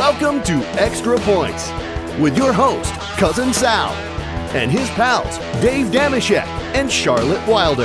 Welcome to Extra Points with your host, Cousin Sal, and his pals, Dave Dameshek and Charlotte Wilder.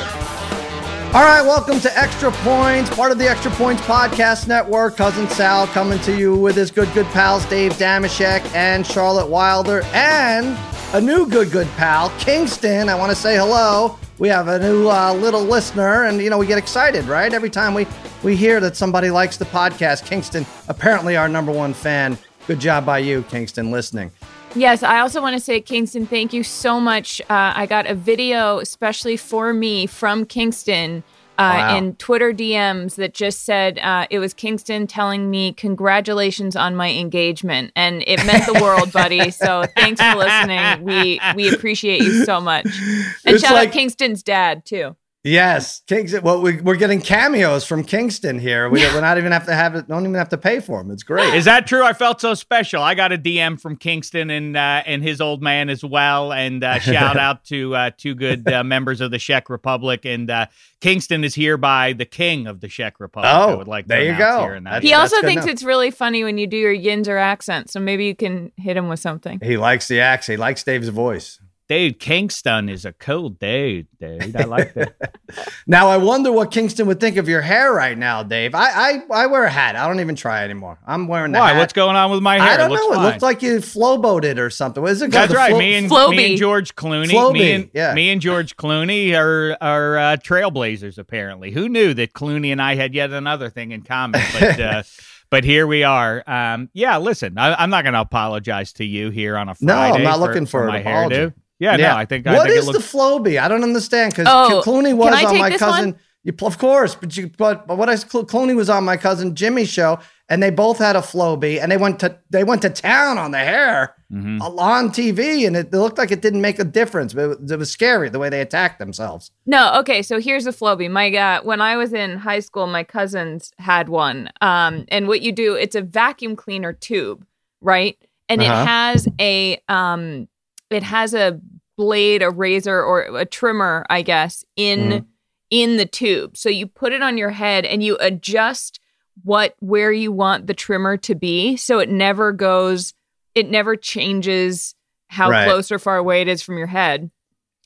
All right, welcome to Extra Points, part of the Extra Points Podcast Network. Cousin Sal coming to you with his good, good pals, Dave Dameshek and Charlotte Wilder, and a new good, good pal, Kingston. I want to say hello. We have a new uh, little listener, and you know we get excited, right? Every time we we hear that somebody likes the podcast. Kingston, apparently our number one fan. Good job by you, Kingston, listening. Yes, I also want to say, Kingston, thank you so much. Uh, I got a video especially for me from Kingston uh, wow. in Twitter DMs that just said uh, it was Kingston telling me congratulations on my engagement, and it meant the world, buddy. So thanks for listening. We we appreciate you so much, and it's shout like, out Kingston's dad too. Yes, Kingston. Well, we, are getting cameos from Kingston here. We, are not even have to have it. Don't even have to pay for them. It's great. Is that true? I felt so special. I got a DM from Kingston and uh, and his old man as well. And uh, shout out to uh, two good uh, members of the Czech Republic. And uh, Kingston is hereby the king of the Czech Republic. Oh, I would like there you go. he also thinks it's really funny when you do your Yinzer accent. So maybe you can hit him with something. He likes the accent. He likes Dave's voice. Dude, Kingston is a cool dude, dude. I like that. now I wonder what Kingston would think of your hair right now, Dave. I I, I wear a hat. I don't even try anymore. I'm wearing the Why? Hat. What's going on with my hair? I don't it know. Fine. It looks like you flowboated or something. What is it That's right. Flo- me and Flowbee. me and George Clooney. Flowbee. Me and yeah. me and George Clooney are are uh, trailblazers. Apparently, who knew that Clooney and I had yet another thing in common? But. Uh, but here we are. Um, yeah, listen, I, am not going to apologize to you here on a Friday. No, I'm not for, looking for, for my hairdo. Yeah, yeah, no, I think. I what think is looks... the Flowbee? I don't understand because oh, Clooney was on my cousin. One? You, of course, but you, but, but what I Clooney was on my cousin Jimmy's show, and they both had a Flowbee, and they went to they went to town on the hair mm-hmm. on TV, and it, it, looked like it didn't make a difference, but it, it, was scary the way they attacked themselves. No, okay, so here's a Flowbee. My uh, when I was in high school, my cousins had one, um, and what you do, it's a vacuum cleaner tube, right? And uh-huh. it has a um, it has a blade, a razor, or a trimmer, I guess, in mm. in the tube. So you put it on your head and you adjust what where you want the trimmer to be, so it never goes, it never changes how right. close or far away it is from your head.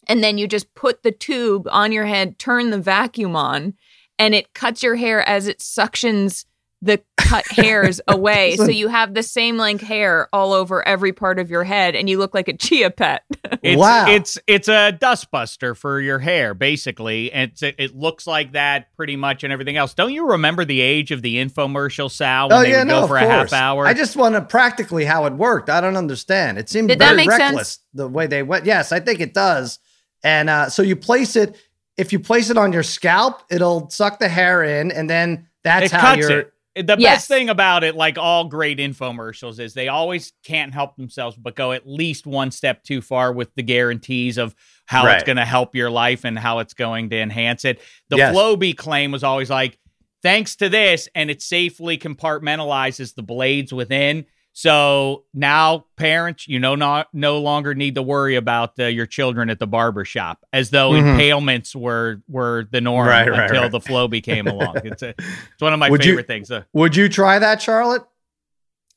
And then you just put the tube on your head, turn the vacuum on, and it cuts your hair as it suctions the cut hairs away. So you have the same length hair all over every part of your head and you look like a chia pet. It's, wow. it's it's a dustbuster for your hair basically. And it looks like that pretty much and everything else. Don't you remember the age of the infomercial sal when oh, they yeah, would no, go for a half hour? I just want to practically how it worked. I don't understand. It seemed Did very reckless sense? the way they went. Yes i think it does. And uh, so you place it if you place it on your scalp it'll suck the hair in and then that's it how you're it the yes. best thing about it, like all great infomercials, is they always can't help themselves but go at least one step too far with the guarantees of how right. it's going to help your life and how it's going to enhance it. The yes. Flowbee claim was always like, thanks to this, and it safely compartmentalizes the blades within. So now parents, you know, not no longer need to worry about uh, your children at the barber shop, as though mm-hmm. impalements were were the norm right, until right, right. the flow became along. It's a, it's one of my would favorite you, things. Uh, would you try that, Charlotte?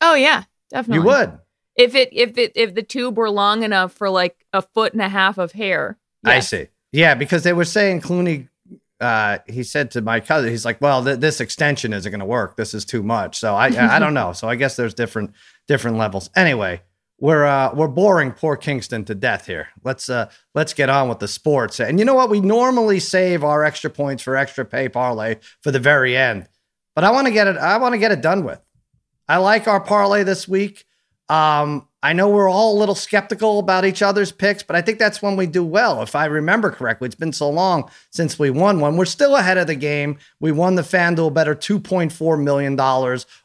Oh yeah, definitely. You would if it if it if the tube were long enough for like a foot and a half of hair. Yes. I see. Yeah, because they were saying Clooney uh, he said to my cousin, he's like, "Well, th- this extension isn't going to work. This is too much." So I, I don't know. So I guess there's different different levels. Anyway, we're uh, we're boring poor Kingston to death here. Let's uh, let's get on with the sports. And you know what? We normally save our extra points for extra pay parlay for the very end, but I want to get it. I want to get it done with. I like our parlay this week. Um, I know we're all a little skeptical about each other's picks, but I think that's when we do well. If I remember correctly, it's been so long since we won one. We're still ahead of the game. We won the FanDuel better $2.4 million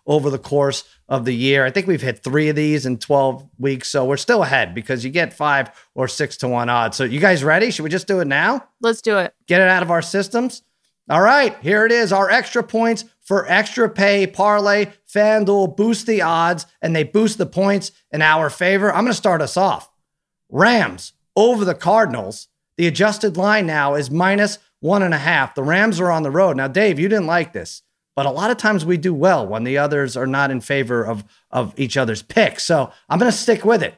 over the course of the year. I think we've hit three of these in 12 weeks. So we're still ahead because you get five or six to one odds. So you guys ready? Should we just do it now? Let's do it. Get it out of our systems. All right, here it is. Our extra points for extra pay parlay. FanDuel boost the odds and they boost the points in our favor. I'm going to start us off. Rams over the Cardinals. The adjusted line now is minus one and a half. The Rams are on the road. Now, Dave, you didn't like this, but a lot of times we do well when the others are not in favor of, of each other's picks. So I'm going to stick with it.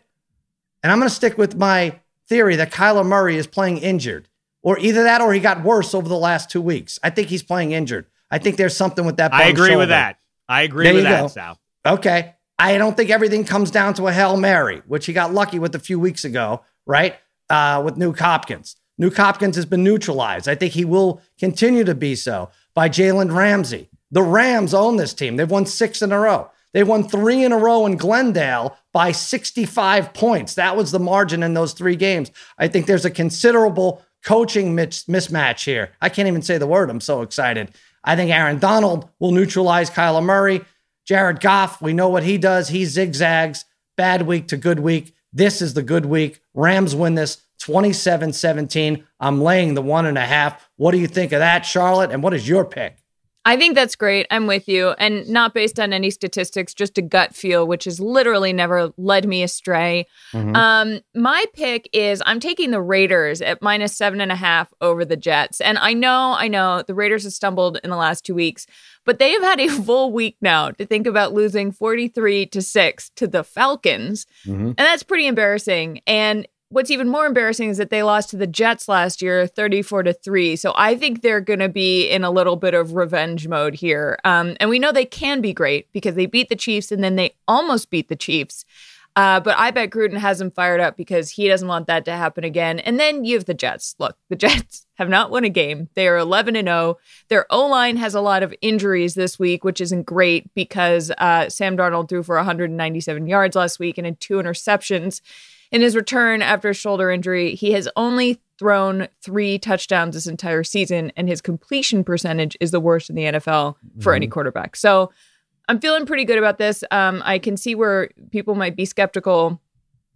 And I'm going to stick with my theory that Kyler Murray is playing injured, or either that or he got worse over the last two weeks. I think he's playing injured. I think there's something with that. I agree shoulder. with that. I agree there with that, go. Sal. Okay. I don't think everything comes down to a Hail Mary, which he got lucky with a few weeks ago, right? Uh, with Nuk Hopkins. Nuk Hopkins has been neutralized. I think he will continue to be so by Jalen Ramsey. The Rams own this team. They've won six in a row. They won three in a row in Glendale by 65 points. That was the margin in those three games. I think there's a considerable coaching mismatch here. I can't even say the word. I'm so excited. I think Aaron Donald will neutralize Kyler Murray. Jared Goff, we know what he does. He zigzags, bad week to good week. This is the good week. Rams win this 27 17. I'm laying the one and a half. What do you think of that, Charlotte? And what is your pick? I think that's great. I'm with you. And not based on any statistics, just a gut feel, which has literally never led me astray. Mm-hmm. Um, my pick is I'm taking the Raiders at minus seven and a half over the Jets. And I know, I know the Raiders have stumbled in the last two weeks, but they have had a full week now to think about losing 43 to 6 to the Falcons. Mm-hmm. And that's pretty embarrassing. And what's even more embarrassing is that they lost to the Jets last year, 34 to 3. So I think they're going to be in a little bit of revenge mode here. Um, and we know they can be great because they beat the Chiefs and then they almost beat the Chiefs. Uh, but I bet Gruden has him fired up because he doesn't want that to happen again. And then you have the Jets. Look, the Jets have not won a game. They are 11 and 0. Their O line has a lot of injuries this week, which isn't great because uh, Sam Darnold threw for 197 yards last week and had two interceptions. In his return after a shoulder injury, he has only thrown three touchdowns this entire season, and his completion percentage is the worst in the NFL for mm-hmm. any quarterback. So I'm feeling pretty good about this. Um, I can see where people might be skeptical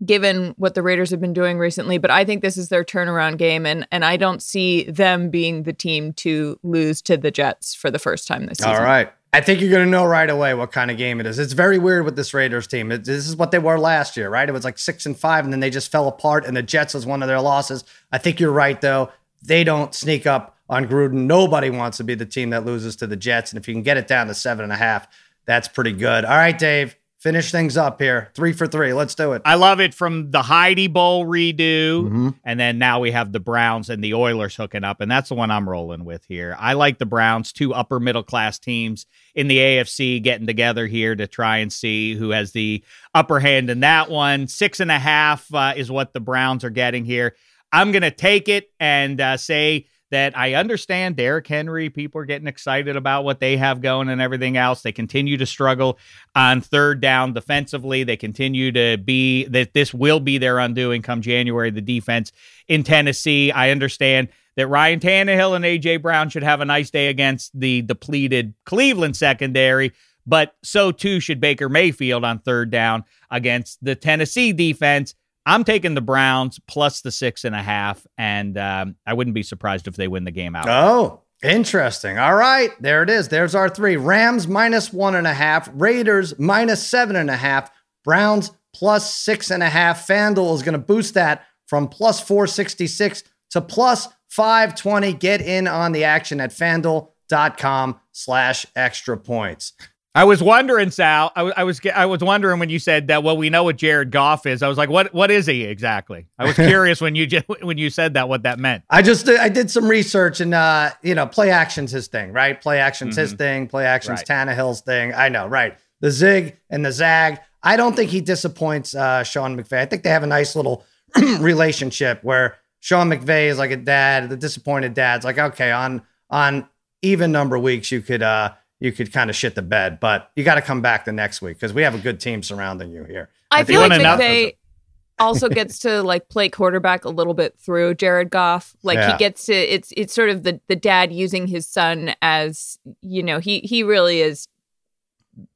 given what the Raiders have been doing recently, but I think this is their turnaround game, and and I don't see them being the team to lose to the Jets for the first time this season. All right. I think you're going to know right away what kind of game it is. It's very weird with this Raiders team. It, this is what they were last year, right? It was like six and five, and then they just fell apart, and the Jets was one of their losses. I think you're right, though. They don't sneak up on Gruden. Nobody wants to be the team that loses to the Jets. And if you can get it down to seven and a half, that's pretty good. All right, Dave finish things up here. Three for three. Let's do it. I love it from the Heidi Bowl redo. Mm-hmm. And then now we have the Browns and the Oilers hooking up. And that's the one I'm rolling with here. I like the Browns, two upper middle class teams in the AFC getting together here to try and see who has the upper hand in that one. Six and a half uh, is what the Browns are getting here. I'm going to take it and uh, say that I understand Derrick Henry. People are getting excited about what they have going and everything else. They continue to struggle on third down defensively. They continue to be that this will be their undoing come January. The defense in Tennessee. I understand that Ryan Tannehill and AJ Brown should have a nice day against the depleted Cleveland secondary. But so too should Baker Mayfield on third down against the Tennessee defense I'm taking the Browns plus the six and a half, and um, I wouldn't be surprised if they win the game out. Oh, interesting. All right, there it is. There's our three: Rams minus one and a half, Raiders minus seven and a half, Browns plus six and a half. FanDuel is going to boost that from plus 466 to plus 520. Get in on the action at FanDuel.com slash extra points. I was wondering, Sal. I, I, was I was wondering when you said that. Well, we know what Jared Goff is. I was like, what what is he exactly? I was curious when you just, when you said that what that meant. I just I did some research and uh, you know, play action's his thing, right? Play action's mm-hmm. his thing. Play action's right. Tannehill's thing. I know, right? The zig and the zag. I don't think he disappoints uh, Sean McVay. I think they have a nice little relationship where Sean McVay is like a dad. The disappointed dad's like, okay, on on even number weeks, you could. uh you could kind of shit the bed. But you got to come back the next week because we have a good team surrounding you here. I, I feel like McVay also gets to like play quarterback a little bit through Jared Goff. Like yeah. he gets to it's it's sort of the the dad using his son as you know he he really is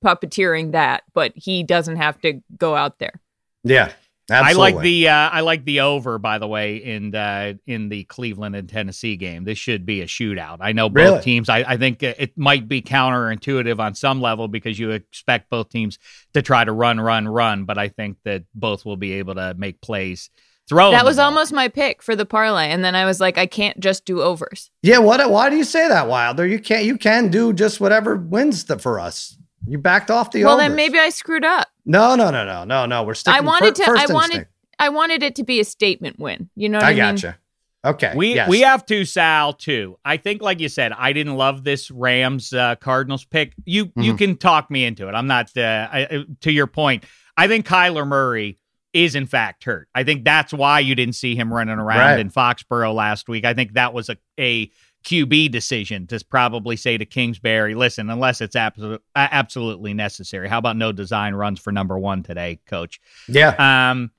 puppeteering that, but he doesn't have to go out there. Yeah. Absolutely. I like the uh, I like the over by the way in uh, in the Cleveland and Tennessee game. This should be a shootout. I know both really? teams. I, I think it might be counterintuitive on some level because you expect both teams to try to run, run, run. But I think that both will be able to make plays Throw that was almost my pick for the parlay, and then I was like, I can't just do overs. Yeah, what? Why do you say that, Wilder? You can't. You can do just whatever wins the, for us. You backed off the. Over. Well, overs. then maybe I screwed up. No, no, no, no, no, no. We're sticking. I wanted fir- to. I first wanted. instinct. I wanted it to be a statement win. You know what I, I mean? gotcha. Okay. We yes. we have to Sal too. I think, like you said, I didn't love this Rams uh, Cardinals pick. You you Mhm. can talk me into it. I'm not. Uh, I, uh, to your point, I think Kyler Murray is in fact hurt. I think that's why you didn't see him running around Right. in Foxborough last week. I think that was a a QB decision to probably say to Kingsbury, listen, unless it's absolute, absolutely necessary. How about no design runs for number one today, Coach? Yeah. Um,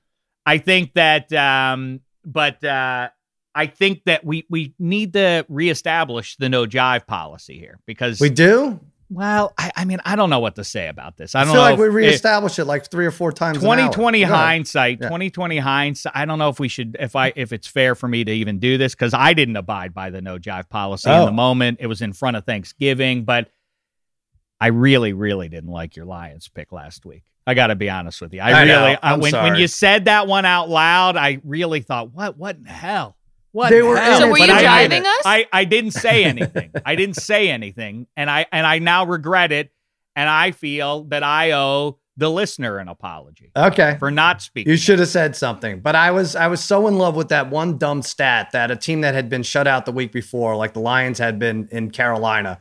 I think that, um, but uh, I think that we we need to reestablish the no jive policy here because we do. Well, I, I mean, I don't know what to say about this. I I don't feel know like we reestablished it like three or four times. 2020 hindsight, Yeah. 2020 hindsight. I don't know if we should, if I, if it's fair for me to even do this because I didn't abide by the no jive policy in Oh. the moment. It was in front of Thanksgiving, but I really, really didn't like your Lions pick last week. I got to be honest with you. I, I really, I, when when you said that one out loud, I really thought, what, what in hell? What They were hell? So it, were But you I- driving us? I, I didn't say anything. I didn't say anything, and I and I now regret it, and I feel that I owe the listener an apology Okay. for not speaking. You should have said something. But I was I was so in love with that one dumb stat that a team that had been shut out the week before, like the Lions had been in Carolina,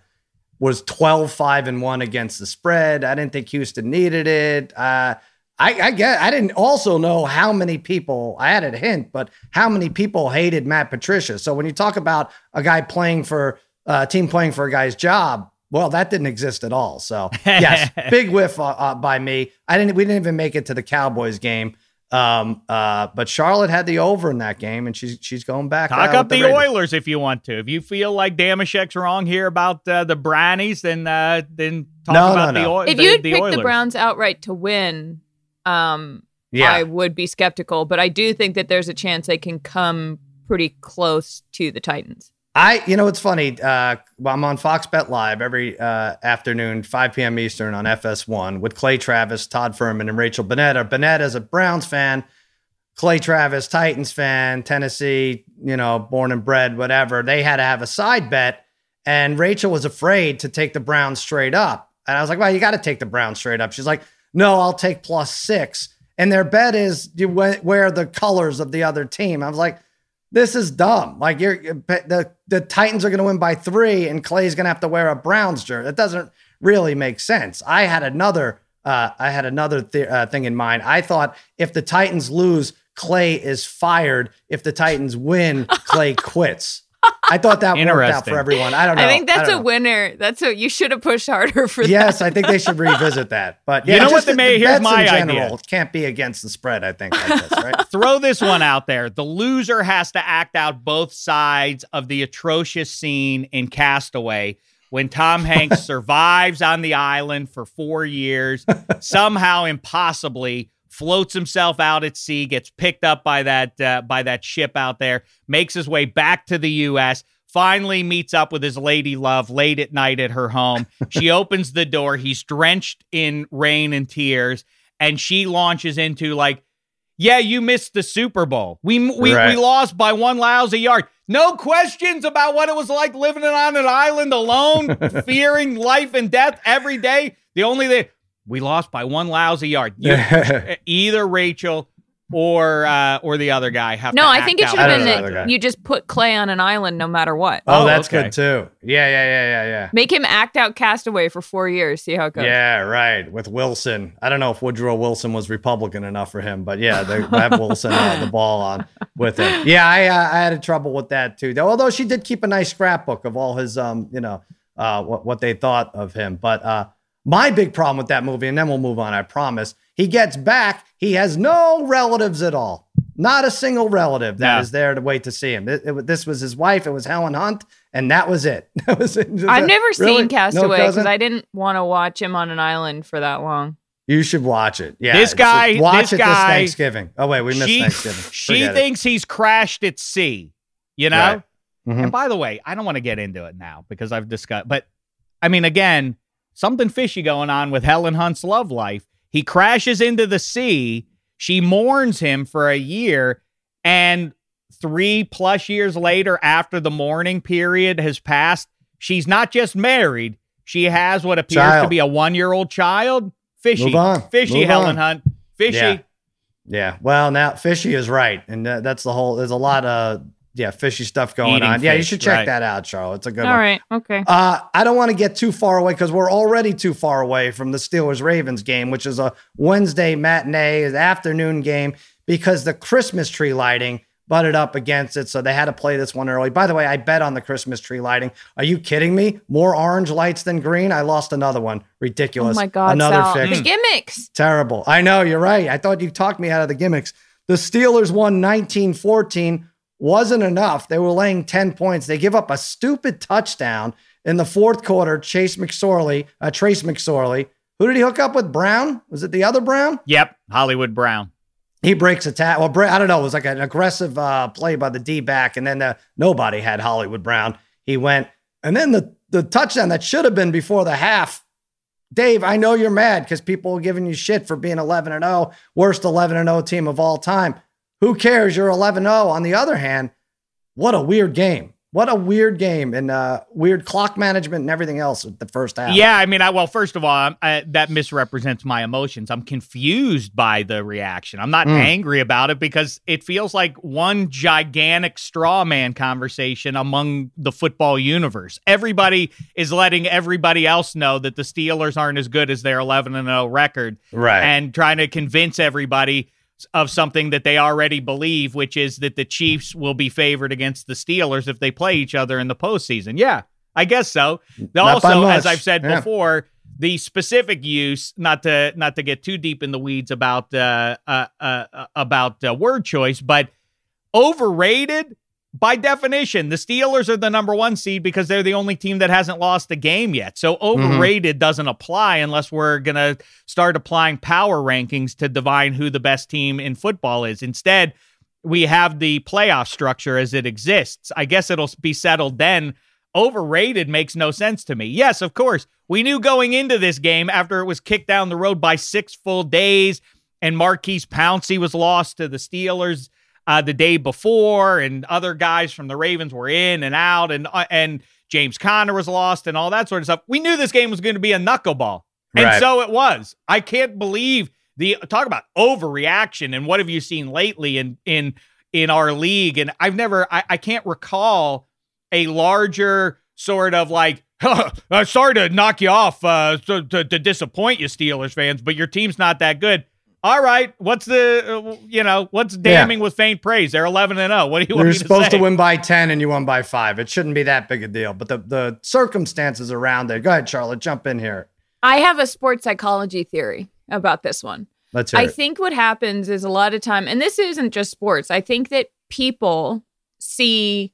was 12-5 and 1 against the spread. I didn't think Houston needed it. Uh I, I get I didn't also know how many people I had a hint, but how many people hated Matt Patricia. So when you talk about a guy playing for uh, a team playing for a guy's job, well, that didn't exist at all. So yes, big whiff uh, uh, by me. I didn't. We didn't even make it to the Cowboys game. Um, uh, but Charlotte had the over in that game, and she's she's going back. Talk up with the, Oilers if you want to. If you feel like Dameshek's wrong here about uh, the Brownies, then uh, then talk No, no, about the, no. Oil- If you'd the picked Oilers. the Browns outright to win, um, Yeah, I would be skeptical. But I do think that there's a chance they can come pretty close to the Titans. I, you know, it's funny. Uh, well, I'm on Fox Bet Live every uh, afternoon, 5 p.m. Eastern on FS1 with Clay Travis, Todd Fuhrman, and Rachel Bonnetta. Bonnetta is a Browns fan. Clay Travis, Titans fan, Tennessee, you know, born and bred, whatever. They had to have a side bet, and Rachel was afraid to take the Browns straight up. And I was like, well, you got to take the Browns straight up. She's like, no, I'll take plus six. And their bet is you wear the colors of the other team. I was like, this is dumb. Like you're the the Titans are going to win by three, and Clay's going to have to wear a Browns jersey. That doesn't really make sense. I had another uh, I had another th- uh, thing in mind. I thought if the Titans lose, Clay is fired. If the Titans win, Clay quits. I thought that worked out for everyone. I don't know. I think that's don't a know. winner. That's a you should have pushed harder for Yes, that. I think they should revisit that. But You know what the- may- the here's bets my in idea. general can't be against the spread. I think like this, right? Throw this one out there. The loser has to act out both sides of the atrocious scene in Castaway when Tom Hanks survives on the island for four years, somehow impossibly floats himself out at sea, gets picked up by that uh, by that ship out there, makes his way back to the U.S. Finally meets up with his lady love late at night at her home. She opens the door. He's drenched in rain and tears, and she launches into like, "Yeah, you missed the Super Bowl. We we Right. we lost by one lousy yard. No questions about what it was like living on an island alone, fearing life and death every day. The only thing we lost by one lousy yard. You, either Rachel or uh, or the other guy have No, to I think it should have been that you just put Clay on an island no matter what. Oh, Oh, that's okay. good too. Yeah, yeah, yeah, yeah, yeah. Make him act out Castaway for four years. See how it goes. Yeah, right. With Wilson, I don't know if Woodrow Wilson was Republican enough for him, but yeah, they have Wilson uh, the ball on with him. Yeah, I uh, I had trouble with that too. Although she did keep a nice scrapbook of all his um, you know, uh, what what they thought of him. But uh, my big problem with that movie, and then we'll move on. I promise. He gets back. He has no relatives at all. Not a single relative that is Yeah. there to wait to see him. It- it- this was his wife. It was Helen Hunt, and that was it. That was it. I've never Really? seen No Castaway because cousin? I didn't want to watch him on an island for that long. You should watch it. Yeah, This it's- guy- watch this it guy- this Thanksgiving. Oh wait, we missed she Thanksgiving. she Forget it. thinks he's crashed at sea. You know. Right. Mhm. And by the way, I don't want to get into it now because I've discussed, but I mean, again, something fishy going on with Helen Hunt's love life. He crashes into the sea. She mourns him for a year. And three plus years later, after the mourning period has passed, she's not just married, she has what appears child. to be a one year old child. Fishy. Fishy, Move Helen on. Hunt. Fishy. Yeah. yeah. Well, now Fishy is right. And uh, that's the whole, there's a lot of, yeah, fishy stuff going Eating on. Fish, yeah, you should check right. that out, Charles. It's a good All one. All right. Okay. Uh, I don't want to get too far away because we're already too far away from the Steelers Ravens game, which is a Wednesday matinee, afternoon game, because the Christmas tree lighting butted up against it. So they had to play this one early. By the way, I bet on the Christmas tree lighting. Are you kidding me? More orange lights than green? I lost another one. Ridiculous. Oh my God. Another Sal. fix. The gimmicks. Terrible. I know. You're right. I thought you talked me out of the gimmicks. The Steelers won 19 14. Wasn't enough. They were laying 10 points. They give up a stupid touchdown in the fourth quarter. Chase McSorley, uh, Trace McSorley. Who did he hook up with? Brown? Was it the other Brown? Yep. Hollywood Brown he breaks a tackle. Well, I don't know. It was like an aggressive uh, play by the D back, and then the, nobody had Hollywood Brown. He went, and then the the touchdown that should have been before the half. Dave, I know you're mad because people are giving you shit for being 11 and 0, worst 11 and 0 team of all time. Who cares? You're 11 0. On the other hand, what a weird game. What a weird game and uh, weird clock management and everything else at the first half. Yeah, I mean, I, well, first of all, I, that misrepresents my emotions. I'm confused by the reaction. I'm not mm. angry about it because it feels like one gigantic straw man conversation among the football universe. Everybody is letting everybody else know that the Steelers aren't as good as their 11 and 0 record, right? And trying to convince everybody of something that they already believe, which is that the Chiefs will be favored against the Steelers if they play each other in the postseason. Yeah, I guess so. Not also, as I've said yeah. before, the specific use not to not to get too deep in the weeds about uh, uh, uh about uh, word choice, but overrated by definition, the Steelers are the number one seed because they're the only team that hasn't lost a game yet. So mm-hmm. overrated mm-hmm. doesn't apply unless we're going to start applying power rankings to divine who the best team in football is. Instead, we have the playoff structure as it exists. I guess it'll be settled then. Overrated makes no sense to me. Yes, of course. We knew going into this game after it was kicked down the road by six full days and Maurkice Pouncey was lost to the Steelers uh, the day before, and other guys from the Ravens were in and out, and uh, and James Conner was lost, and all that sort of stuff. We knew this game was going to be a knuckleball, and right. so it was. I can't believe the talk about overreaction and what have you seen lately in in in our league, and I've never, I, I can't recall a larger sort of like huh, sorry to knock you off, uh, to, to, to, disappoint you, Steelers fans, but your team's not that good all right, what's the uh, you know what's damning yeah. with faint praise? They're eleven and zero. Oh. What do you? You're supposed to, to, win by ten, and you won by five. It shouldn't be that big a deal, but the the circumstances around it. Go ahead, Charlotte, jump in here. I have a sports psychology theory about this one. Let's hear I it. think what happens is a lot of time, and this isn't just sports. I think that people see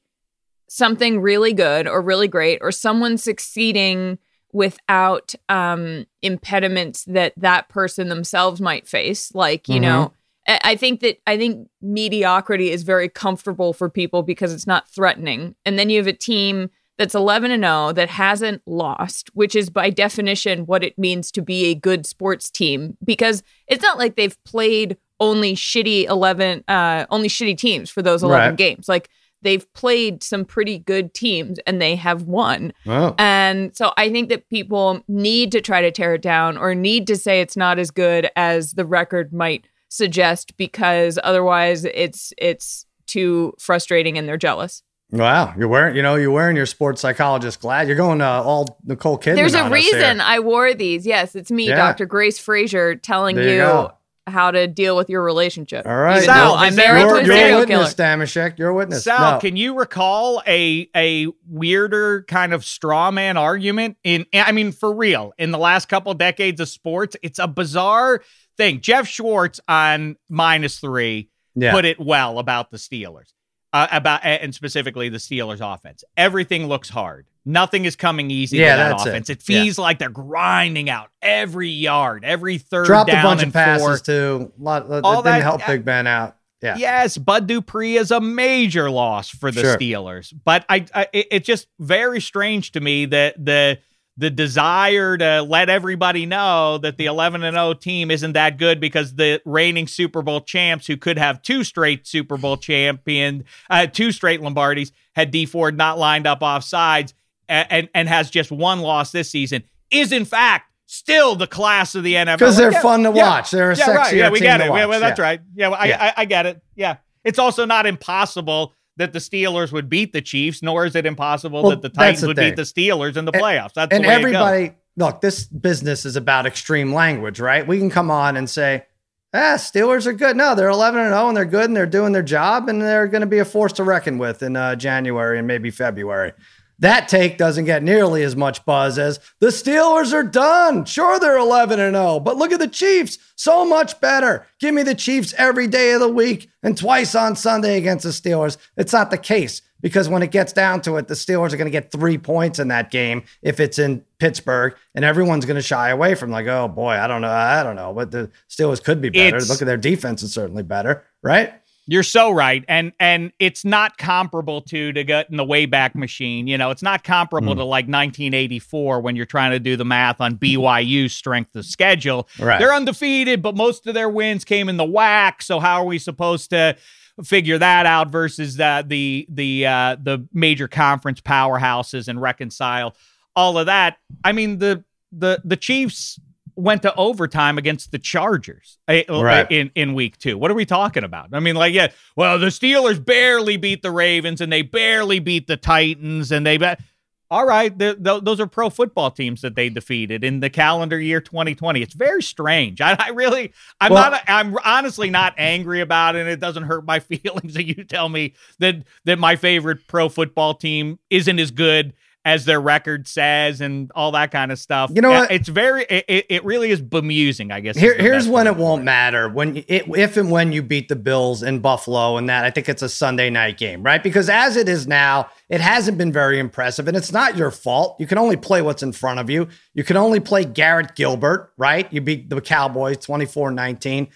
something really good or really great, or someone succeeding without um, impediments that that person themselves might face. Like, you mm-hmm. know, I think that I think mediocrity is very comfortable for people because it's not threatening. And then you have a team that's 11 and 0 that hasn't lost, which is by definition what it means to be a good sports team because it's not like they've played only shitty 11 uh only shitty teams for those 11 right. games. Like they've played some pretty good teams and they have won. Wow. And so I think that people need to try to tear it down or need to say it's not as good as the record might suggest because otherwise it's it's too frustrating and they're jealous. Wow, you're wearing, you know, you're wearing your sports psychologist glad. You're going uh, all Nicole Kidman. There's a reason I wore these. Yes, it's me, yeah. Dr. Grace Fraser, telling there you, you how to deal with your relationship. All right, Sal, no, I'm married to a serial witness, killer. Dameshek, you're a witness. Sal, no. can you recall a a weirder kind of straw man argument in? I mean, for real, in the last couple of decades of sports, it's a bizarre thing. Jeff Schwartz on minus three yeah. put it well about the Steelers, uh, about and specifically the Steelers offense. Everything looks hard. Nothing is coming easy yeah, that offense. It, it feels yeah. like they're grinding out every yard, every third Dropped down a bunch of passes four. too. A lot, that All didn't that, help Big Ben out. Yeah. Yes, Bud Dupree is a major loss for the sure. Steelers, but I, I, it's just very strange to me that the the desire to let everybody know that the 11 and 0 team isn't that good because the reigning Super Bowl champs, who could have two straight Super Bowl champion, uh, two straight Lombardis, had Dee Ford not lined up off sides and, and, and has just one loss this season, is in fact still the class of the NFL. Because they're fun to yeah, watch. They're a yeah, right. Yeah, we get it. Yeah, well, that's right. Yeah, well, I, I, I get it. Yeah, it's also not impossible that the Steelers would beat the Chiefs, nor is it impossible well, that the Titans the would thing. beat the Steelers in the playoffs. That's and everybody. Look, this business is about extreme language, right? We can come on and say, "Ah, Steelers are good." No, they're eleven and zero, and they're good, and they're doing their job, and they're going to be a force to reckon with in uh, January and maybe February. That take doesn't get nearly as much buzz as the Steelers are done. Sure, they're 11 and 0, but look at the Chiefs. So much better. Give me the Chiefs every day of the week and twice on Sunday against the Steelers. It's not the case because when it gets down to it, the Steelers are going to get three points in that game if it's in Pittsburgh, and everyone's going to shy away from like, oh boy, I don't know, I don't know, but the Steelers could be better. It's, Look at their defense is certainly better, right? You're so right, and and it's not comparable to to get in the Wayback Machine. You know, it's not comparable mm. to like 1984 when you're trying to do the math on BYU's strength of schedule. Right. They're undefeated, but most of their wins came in the WAC. So how are we supposed to? figure that out versus the the the uh, the major conference powerhouses and reconcile all of that. I mean the the the Chiefs went to overtime against the Chargers eh, right. in in week 2. What are we talking about? I mean like yeah, well the Steelers barely beat the Ravens and they barely beat the Titans and they all right, the, the, those are pro football teams that they defeated in the calendar year 2020. It's very strange. I, I really, I'm well, not, I'm honestly not angry about it. And it doesn't hurt my feelings that you tell me that that my favorite pro football team isn't as good as their record says and all that kind of stuff. You know what? It's very, it, it really is bemusing, I guess. Here, here's when it won't matter when it, if and when you beat the Bills in Buffalo and that I think it's a Sunday night game, right? Because as it is now, it hasn't been very impressive and it's not your fault. You can only play what's in front of you. You can only play Garrett Gilbert, right? You beat the Cowboys 24 19.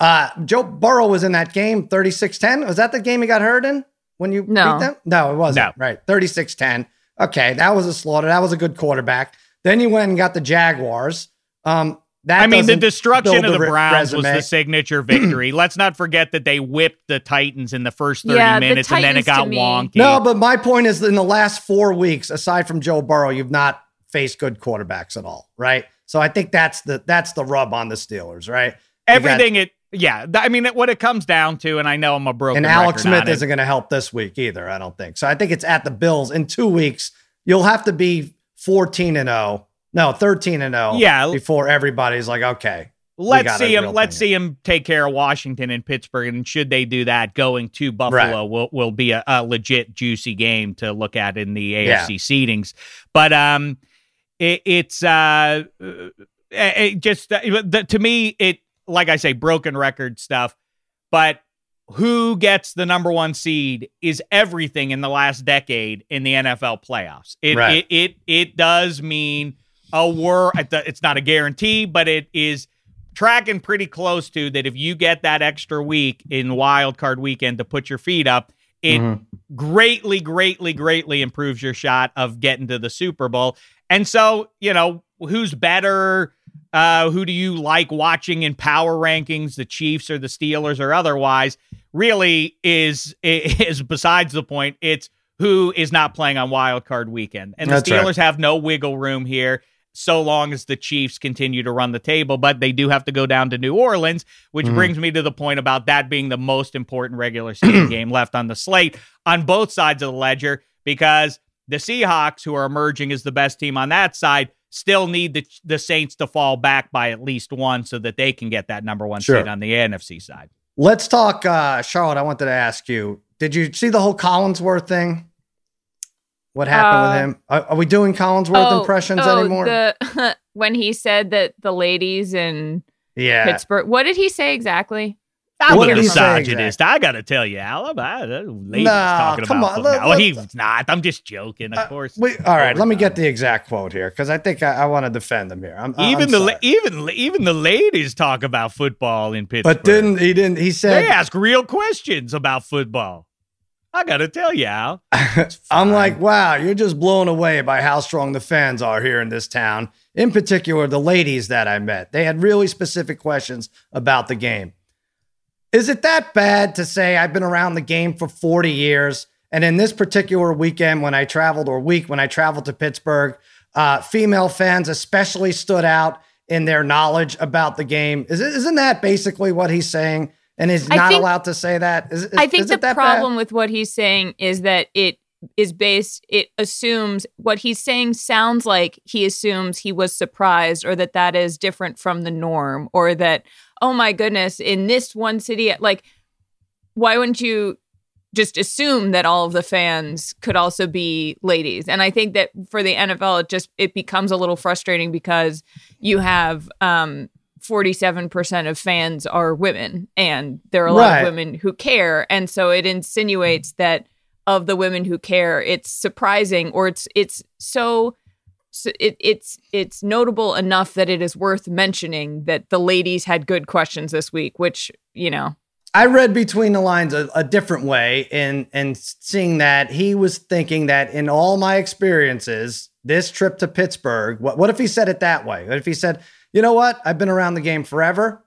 Uh, Joe Burrow was in that game 36 10. Was that the game he got hurt in when you no. beat them? No, it wasn't. No. Right. 36 10. Okay, that was a slaughter. That was a good quarterback. Then you went and got the Jaguars. Um, that I mean, the destruction of the, Browns resume. was the signature victory. Let's not forget that they whipped the Titans in the first 30 yeah, minutes and then it got wonky. No, but my point is in the last four weeks, aside from Joe Burrow, you've not faced good quarterbacks at all, right? So I think that's the that's the rub on the Steelers, right? Everything got, it yeah, I mean, what it comes down to, and I know I'm a broken. And Alex Smith isn't going to help this week either. I don't think so. I think it's at the Bills in two weeks. You'll have to be 14 and 0, no, 13 and 0. Yeah, before everybody's like, okay, let's see him. Let's see him take care of Washington and Pittsburgh, and should they do that, going to Buffalo right. will will be a, a, legit juicy game to look at in the AFC yeah. seedings. But um, it, it's uh, it just uh, the, to me it like I say, broken record stuff. But who gets the number one seed is everything in the last decade in the NFL playoffs. It right. it, it it does mean a war. It's not a guarantee, but it is tracking pretty close to that. If you get that extra week in wild card weekend to put your feet up, it mm-hmm. greatly, greatly, greatly improves your shot of getting to the Super Bowl. And so, you know, who's better? Uh, who do you like watching in power rankings, the Chiefs or the Steelers or otherwise, really is is besides the point. It's who is not playing on wild card weekend. And the That's Steelers right. have no wiggle room here so long as the Chiefs continue to run the table, but they do have to go down to New Orleans, which mm-hmm. brings me to the point about that being the most important regular season game left on the slate on both sides of the ledger because the Seahawks, who are emerging as the best team on that side, still need the the Saints to fall back by at least one so that they can get that number one sure. seed on the NFC side. Let's talk, uh, Charlotte. I wanted to ask you: Did you see the whole Collinsworth thing? What happened uh, with him? Are, are, we doing Collinsworth oh, impressions oh, anymore? The, when he said that the ladies in yeah. Pittsburgh, what did he say exactly? I'm what a misogynist. I got to tell you, Alabama. Ladies nah, talking come about on. Let, well, he's not. I'm just joking, of uh, course. Wait, all right, let me get the exact quote here because I think I, I want to defend him here. I'm, even I'm the sorry. even even the ladies talk about football in Pittsburgh. But didn't he? Didn't he said they ask real questions about football? I got to tell you, Al. I'm like, wow, you're just blown away by how strong the fans are here in this town. In particular, the ladies that I met. They had really specific questions about the game. Is it that bad to say I've been around the game for 40 years? And in this particular weekend, when I traveled, or week when I traveled to Pittsburgh, uh, female fans especially stood out in their knowledge about the game. Is isn't that basically what he's saying? And is not think, allowed to say that? Is, is, I think the problem bad? with what he's saying is that it is based, it assumes what he's saying sounds like he assumes he was surprised or that that is different from the norm or that, oh my goodness, in this one city, like, why wouldn't you just assume that all of the fans could also be ladies and i think that for the nfl it just it becomes a little frustrating because you have um 47% of fans are women and there are a lot right. of women who care and so it insinuates that of the women who care it's surprising or it's it's so, so it, it's it's notable enough that it is worth mentioning that the ladies had good questions this week which you know I read between the lines a, a different way and and seeing that he was thinking that in all my experiences, this trip to Pittsburgh, what, what if he said it that way? What if he said, you know what? I've been around the game forever.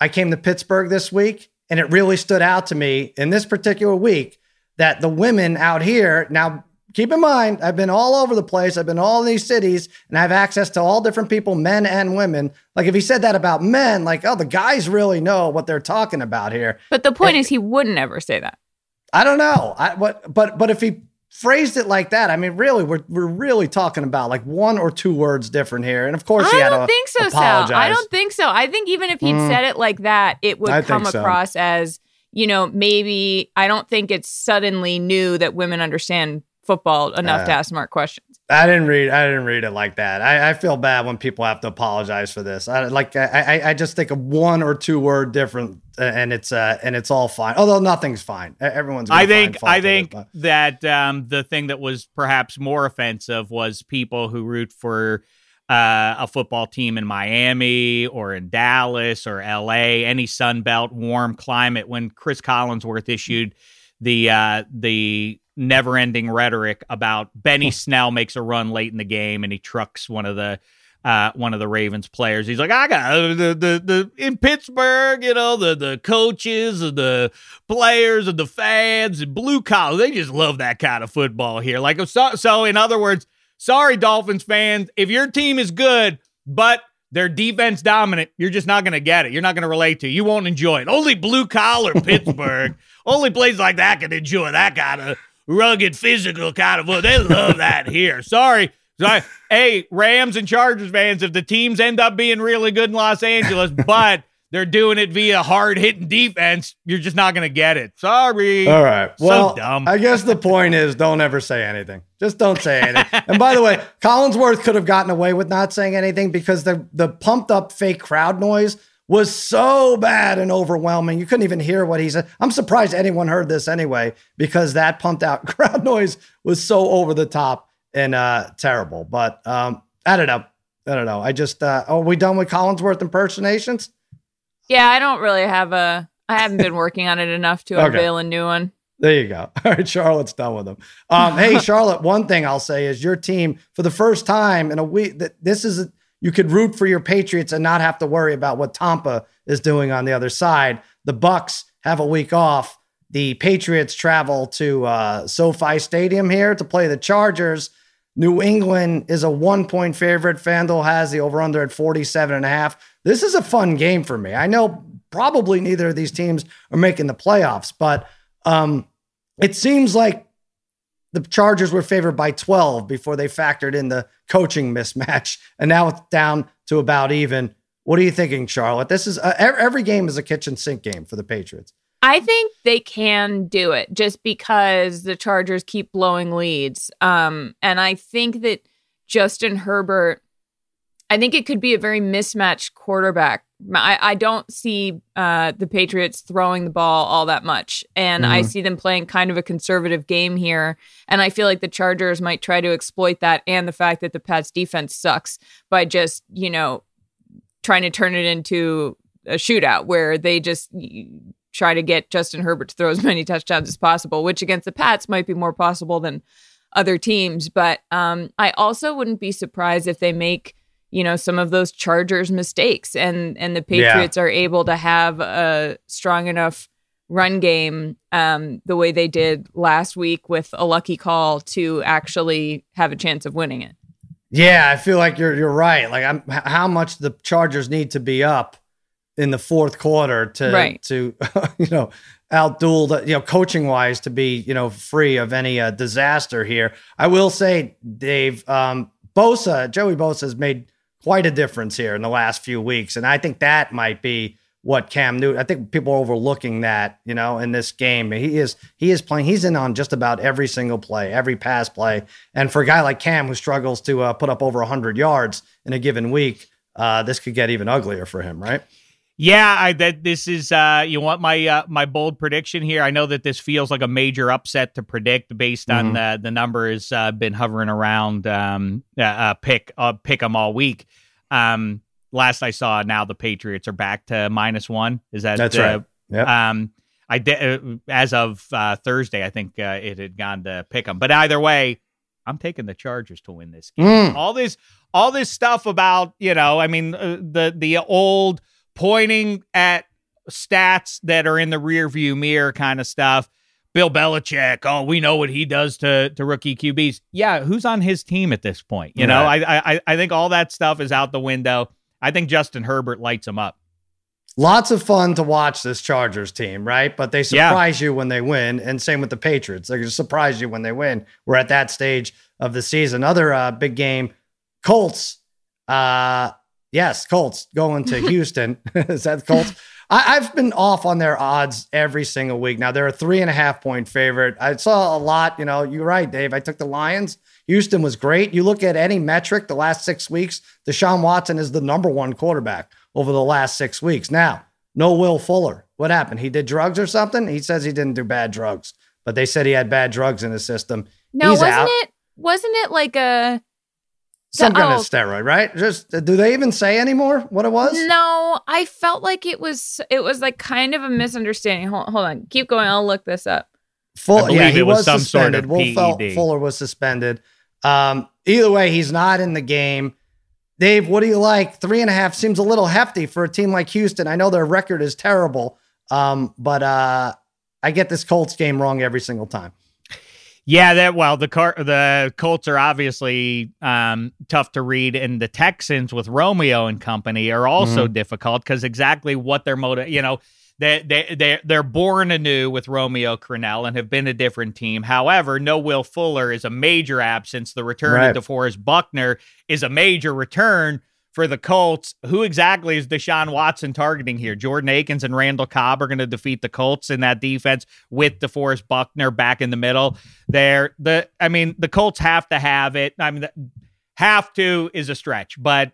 I came to Pittsburgh this week, and it really stood out to me in this particular week that the women out here now keep in mind, I've been all over the place. I've been all these cities and I have access to all different people, men and women. Like if he said that about men, like, oh, the guys really know what they're talking about here. But the point is he wouldn't ever say that. I don't know. I what but but if he phrased it like that, I mean, really, we're we're really talking about like one or two words different here. And of course, I don't think so, apologize. Sal. I don't think so. I think even if he'd mm. said it like that, it would I come across so. as you know maybe I don't think it's suddenly new that women understand football enough uh, to ask smart questions. I didn't read. I didn't read it like that. I, I feel bad when people have to apologize for this. I like. I, I just think of one or two word different, uh, and it's uh and it's all fine. Although nothing's fine. Everyone's. I think. I think it, that um, the thing that was perhaps more offensive was people who root for. Uh, a football team in Miami or in Dallas or LA, any Sunbelt warm climate. When Chris Collinsworth issued the uh, the never ending rhetoric about Benny Snell makes a run late in the game and he trucks one of the uh, one of the Ravens players. He's like, I got uh, the, the the in Pittsburgh, you know, the the coaches and the players and the fans and blue collar. They just love that kind of football here. Like so, so in other words, sorry Dolphins fans, if your team is good, but they're defense dominant. You're just not going to get it. You're not going to relate to. It. You won't enjoy it. Only blue collar Pittsburgh, only places like that can enjoy that kind of rugged, physical kind of football. They love that here. Sorry. Sorry. Hey, Rams and Chargers fans, if the teams end up being really good in Los Angeles, but they're doing it via hard hitting defense, you're just not going to get it. Sorry. All right. Well, so dumb. I guess the point is don't ever say anything. Just don't say anything. and by the way, Collinsworth could have gotten away with not saying anything because the, the pumped up fake crowd noise was so bad and overwhelming. You couldn't even hear what he said. I'm surprised anyone heard this anyway, because that pumped out crowd noise was so over the top and uh, terrible. But um, I don't know. I don't know. I just, uh, are we done with Collinsworth impersonations? Yeah, I don't really have a, I haven't been working on it enough to okay. unveil a new one. There you go. All right, Charlotte's done with them. Um, hey, Charlotte, one thing I'll say is your team, for the first time in a week, that this is, a, you could root for your Patriots and not have to worry about what Tampa is doing on the other side. The Bucks have a week off. The Patriots travel to uh, SoFi Stadium here to play the Chargers. New England is a one point favorite. FanDuel has the over under at 47 and a half. This is a fun game for me. I know probably neither of these teams are making the playoffs, but um, it seems like the Chargers were favored by 12 before they factored in the coaching mismatch, and now it's down to about even. What are you thinking, Charlotte? This is uh, every game is a kitchen sink game for the Patriots. I think they can do it just because the Chargers keep blowing leads. Um, and I think that Justin Herbert, I think it could be a very mismatched quarterback I, I don't see uh, the Patriots throwing the ball all that much. And mm-hmm. I see them playing kind of a conservative game here. And I feel like the Chargers might try to exploit that and the fact that the Pats defense sucks by just, you know, trying to turn it into a shootout where they just try to get Justin Herbert to throw as many touchdowns as possible, which against the Pats might be more possible than other teams. But um, I also wouldn't be surprised if they make you know some of those Chargers mistakes and and the Patriots yeah. are able to have a strong enough run game um, the way they did last week with a lucky call to actually have a chance of winning it. Yeah, I feel like you're you're right. Like I'm how much the Chargers need to be up in the fourth quarter to right. to you know outduel the you know coaching wise to be you know free of any uh, disaster here. I will say, Dave, um, Bosa, Joey Bosa has made quite a difference here in the last few weeks, and I think that might be what Cam Newton. I think people are overlooking that, you know, in this game. He is he is playing. He's in on just about every single play, every pass play. And for a guy like Cam who struggles to uh, put up over 100 yards in a given week, uh, this could get even uglier for him, right? Yeah, I that this is uh you want my uh, my bold prediction here. I know that this feels like a major upset to predict based on mm-hmm. the the number has uh, been hovering around um uh, uh pick uh, pick them all week. Um last I saw, now the Patriots are back to minus one. Is that that's uh, right? Yeah. Um, I de- uh, as of uh, Thursday, I think uh, it had gone to pick them. But either way, I'm taking the Chargers to win this game. Mm. All this, all this stuff about you know, I mean, uh, the the old pointing at stats that are in the rear view mirror kind of stuff. Bill Belichick, oh, we know what he does to to rookie QBs. Yeah, who's on his team at this point? You right. know, I, I I think all that stuff is out the window. I think Justin Herbert lights him up. Lots of fun to watch this Chargers team, right? But they surprise yeah. you when they win, and same with the Patriots. They just surprise you when they win. We're at that stage of the season. Another uh, big game, Colts. Uh, yes, Colts going to Houston. Is that Colts? I, have been off on their odds every single week. Now they're a three and a half point favorite. I saw a lot. You know, you're right, Dave. I took the Lions. Houston was great. You look at any metric the last six weeks, Deshaun Watson is the number one quarterback over the last six weeks. Now, no Will Fuller. What happened? He did drugs or something? He says he didn't do bad drugs, but they said he had bad drugs in his system. No, He's wasn't out. it? Wasn't it like a some kind oh. of steroid, right? Just do they even say anymore what it was? No, I felt like it was it was like kind of a misunderstanding. Hold, hold on, keep going. I'll look this up. Full, yeah, he was, was suspended. Sort of Will Fuller was suspended. Um, either way, he's not in the game. Dave, what do you like? Three and a half seems a little hefty for a team like Houston. I know their record is terrible, um, but uh, I get this Colts game wrong every single time. Yeah, that well, the car the Colts are obviously um, tough to read, and the Texans with Romeo and company are also mm-hmm. difficult because exactly what their motive, you know, they they they they're born anew with Romeo Crennel and have been a different team. However, no Will Fuller is a major absence. The return right. of DeForest Buckner is a major return for the Colts. Who exactly is Deshaun Watson targeting here? Jordan Akins and Randall Cobb are going to defeat the Colts in that defense with DeForest Buckner back in the middle. There, the I mean, the Colts have to have it. I mean, have to is a stretch, but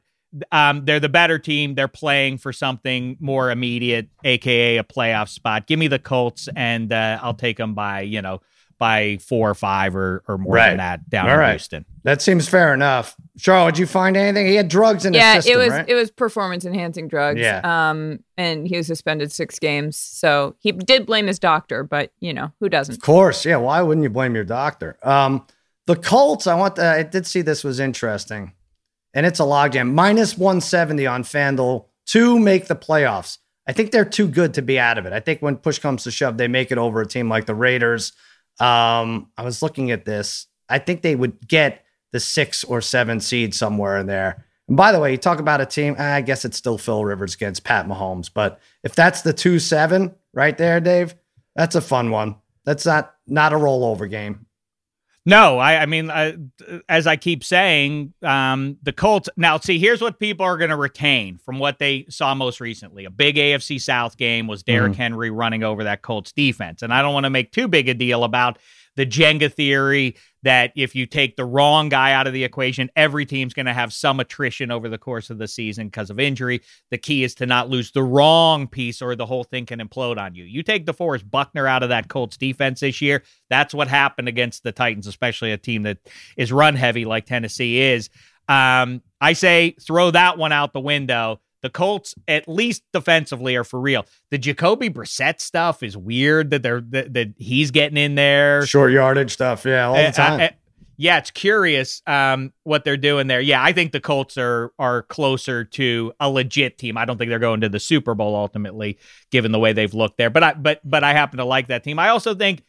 um, they're the better team. They're playing for something more immediate, aka a playoff spot. Give me the Colts, and uh, I'll take them by you know by four or five or, or more right. than that down All in right. Houston. That seems fair enough. Charlotte, did you find anything? He had drugs in yeah, his system, it was right? it was performance enhancing drugs. Yeah. Um, and he was suspended six games. So he did blame his doctor, but you know who doesn't? Of course, yeah. Why wouldn't you blame your doctor? Um, the Colts. I want. To, I did see this was interesting, and it's a logjam. Minus one seventy on Fanduel to make the playoffs. I think they're too good to be out of it. I think when push comes to shove, they make it over a team like the Raiders um, I was looking at this. I think they would get the six or seven seed somewhere in there. And by the way, you talk about a team, I guess it's still Phil Rivers against Pat Mahomes. But if that's the two seven right there, Dave, that's a fun one. That's not not a rollover game. No, I, I mean, as I keep saying, um, the Colts. Now, see, here's what people are going to retain from what they saw most recently. A big AFC South game was Derrick mm-hmm. Henry running over that Colts defense. And I don't want to make too big a deal about the Jenga theory that if you take the wrong guy out of the equation, every team's going to have some attrition over the course of the season because of injury. The key is to not lose the wrong piece or the whole thing can implode on you. You take the DeForest Buckner out of that Colts defense this year, that's what happened against the Titans, especially a team that is run heavy like Tennessee is. Um, I say throw that one out the window. The Colts, at least defensively, are for real. The Jacoby Brissett stuff is weird that they're that, that he's getting in there. Short yardage stuff, yeah, all the eh, time. Uh, uh, yeah, it's curious um, what they're doing there. Yeah, I think the Colts are are closer to a legit team. I don't think they're going to the Super Bowl ultimately, given the way they've looked there. But I but but I happen to like that team. I also think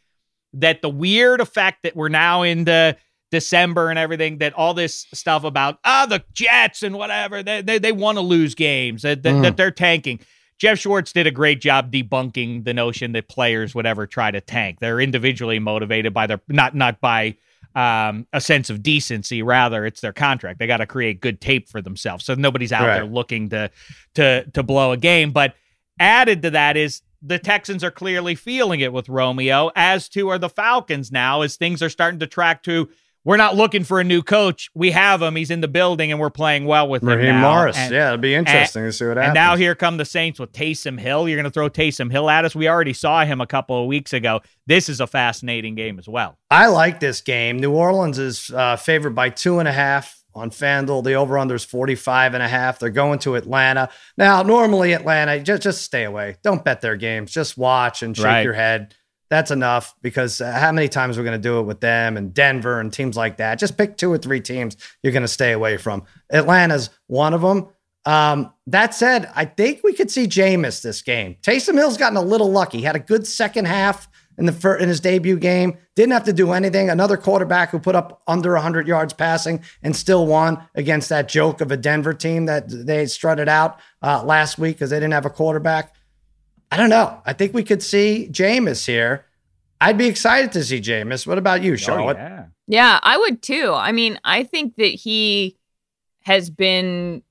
that the weird effect that we're now into December and everything that all this stuff about ah the Jets and whatever they they, they want to lose games that, that, mm. that they're tanking. Geoff Schwartz did a great job debunking the notion that players would ever try to tank. They're individually motivated by their not not by um, a sense of decency. Rather, it's their contract. They got to create good tape for themselves. So nobody's out right. there looking to to to blow a game. But added to that is the Texans are clearly feeling it with Romeo, as to are the Falcons now, as things are starting to track to we're not looking for a new coach. We have him. He's in the building, and we're playing well with Raheem him now. Morris. And, yeah, it'll be interesting and, to see what happens. And now here come the Saints with Taysom Hill. You're going to throw Taysom Hill at us. We already saw him a couple of weeks ago. This is a fascinating game as well. I like this game. New Orleans is uh, favored by two and a half on FanDuel. The over-under is 45 and a half. They're going to Atlanta. Now, normally Atlanta, just, just stay away. Don't bet their games. Just watch and shake right. your head that's enough because uh, how many times we're going to do it with them and Denver and teams like that? Just pick two or three teams you're going to stay away from. Atlanta's one of them. Um, that said, I think we could see Jameis this game. Taysom Hill's gotten a little lucky. Had a good second half in the fir- in his debut game. Didn't have to do anything. Another quarterback who put up under 100 yards passing and still won against that joke of a Denver team that they strutted out uh, last week because they didn't have a quarterback. I don't know. I think we could see Jameis here. I'd be excited to see Jameis. What about you, Charlotte? Oh, yeah. yeah, I would too. I mean, I think that he has been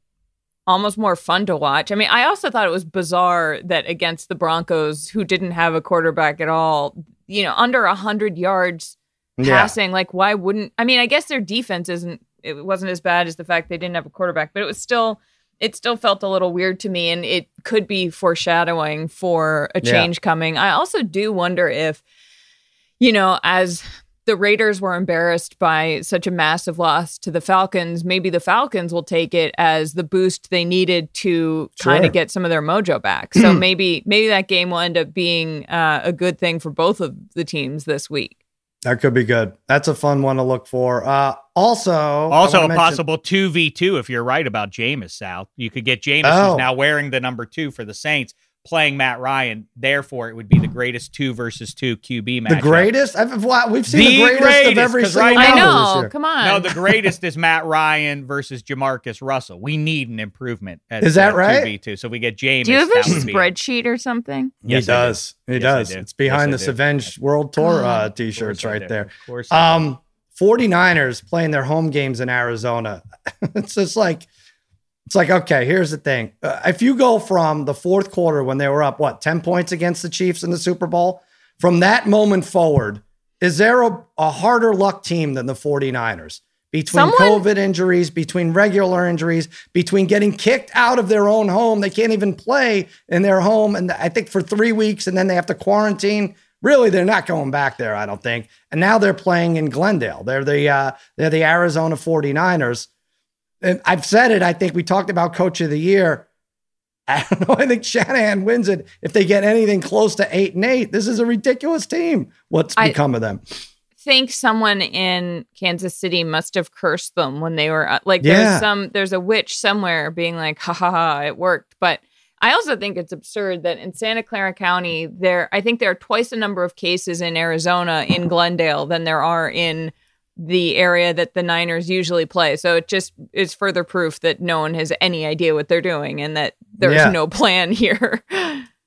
almost more fun to watch. I mean, I also thought it was bizarre that against the Broncos, who didn't have a quarterback at all, you know, under a hundred yards passing. Yeah. Like, why wouldn't? I mean, I guess their defense isn't. It wasn't as bad as the fact they didn't have a quarterback, but it was still it still felt a little weird to me and it could be foreshadowing for a change yeah. coming. I also do wonder if, you know, as the Raiders were embarrassed by such a massive loss to the Falcons, maybe the Falcons will take it as the boost they needed to sure. kind of get some of their mojo back. So maybe maybe that game will end up being uh, a good thing for both of the teams this week. That could be good. That's a fun one to look for. Uh, also, also a mention- possible two v two if you're right about Jameis. South, you could get Jameis oh. who's now wearing the number two for the Saints playing Matt Ryan. Therefore, it would be the greatest two versus two QB match. The greatest? I've, we've seen the, the greatest, greatest, of every single. Right I know. Come on. No, the greatest is Matt Ryan versus JaMarcus Russell. We need an improvement. At, is that uh, right? Two so we get James. Do you have a spreadsheet or something? Yes, he does. He yes, does. It's behind yes, the Savage World Tour uh, t-shirts right there. Of course. Um, 49ers playing their home games in Arizona. it's just like it's like, okay, here's the thing. Uh, if you go from the fourth quarter when they were up, what, 10 points against the Chiefs in the Super Bowl, from that moment forward, is there a, a harder luck team than the 49ers? Between Someone? COVID injuries, between regular injuries, between getting kicked out of their own home, they can't even play in their home. And I think for three weeks, and then they have to quarantine. Really, they're not going back there, I don't think. And now they're playing in Glendale. They're the uh, they're the Arizona 49ers and I've said it. I think we talked about coach of the year. I don't know. I think Shanahan wins it if they get anything close to eight and eight. This is a ridiculous team. What's I become of them? Think someone in Kansas City must have cursed them when they were uh, like. Yeah. There's some. There's a witch somewhere being like, "Ha ha ha! It worked." But I also think it's absurd that in Santa Clara County, there. I think there are twice the number of cases in Arizona in Glendale than there are in the area that the Niners usually play. So it just is further proof that no one has any idea what they're doing and that there's yeah. no plan here.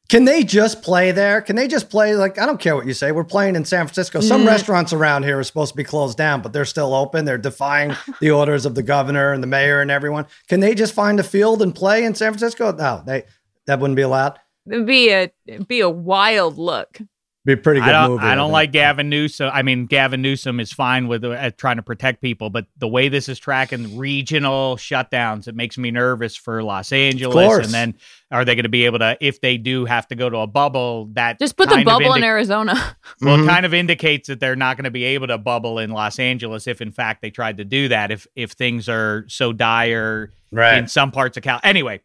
Can they just play there? Can they just play like I don't care what you say. We're playing in San Francisco. Some mm. restaurants around here are supposed to be closed down, but they're still open. They're defying the orders of the governor and the mayor and everyone. Can they just find a field and play in San Francisco? No, they that wouldn't be allowed. It'd be a it'd be a wild look. Be pretty good I don't, movie. I don't like Gavin Newsom. I mean, Gavin Newsom is fine with uh, trying to protect people, but the way this is tracking regional shutdowns, it makes me nervous for Los Angeles. And then are they going to be able to, if they do have to go to a bubble, that just put the bubble indi- in Arizona? Well, mm-hmm. it kind of indicates that they're not going to be able to bubble in Los Angeles if, in fact, they tried to do that. If if things are so dire right. in some parts of Cal. Anyway,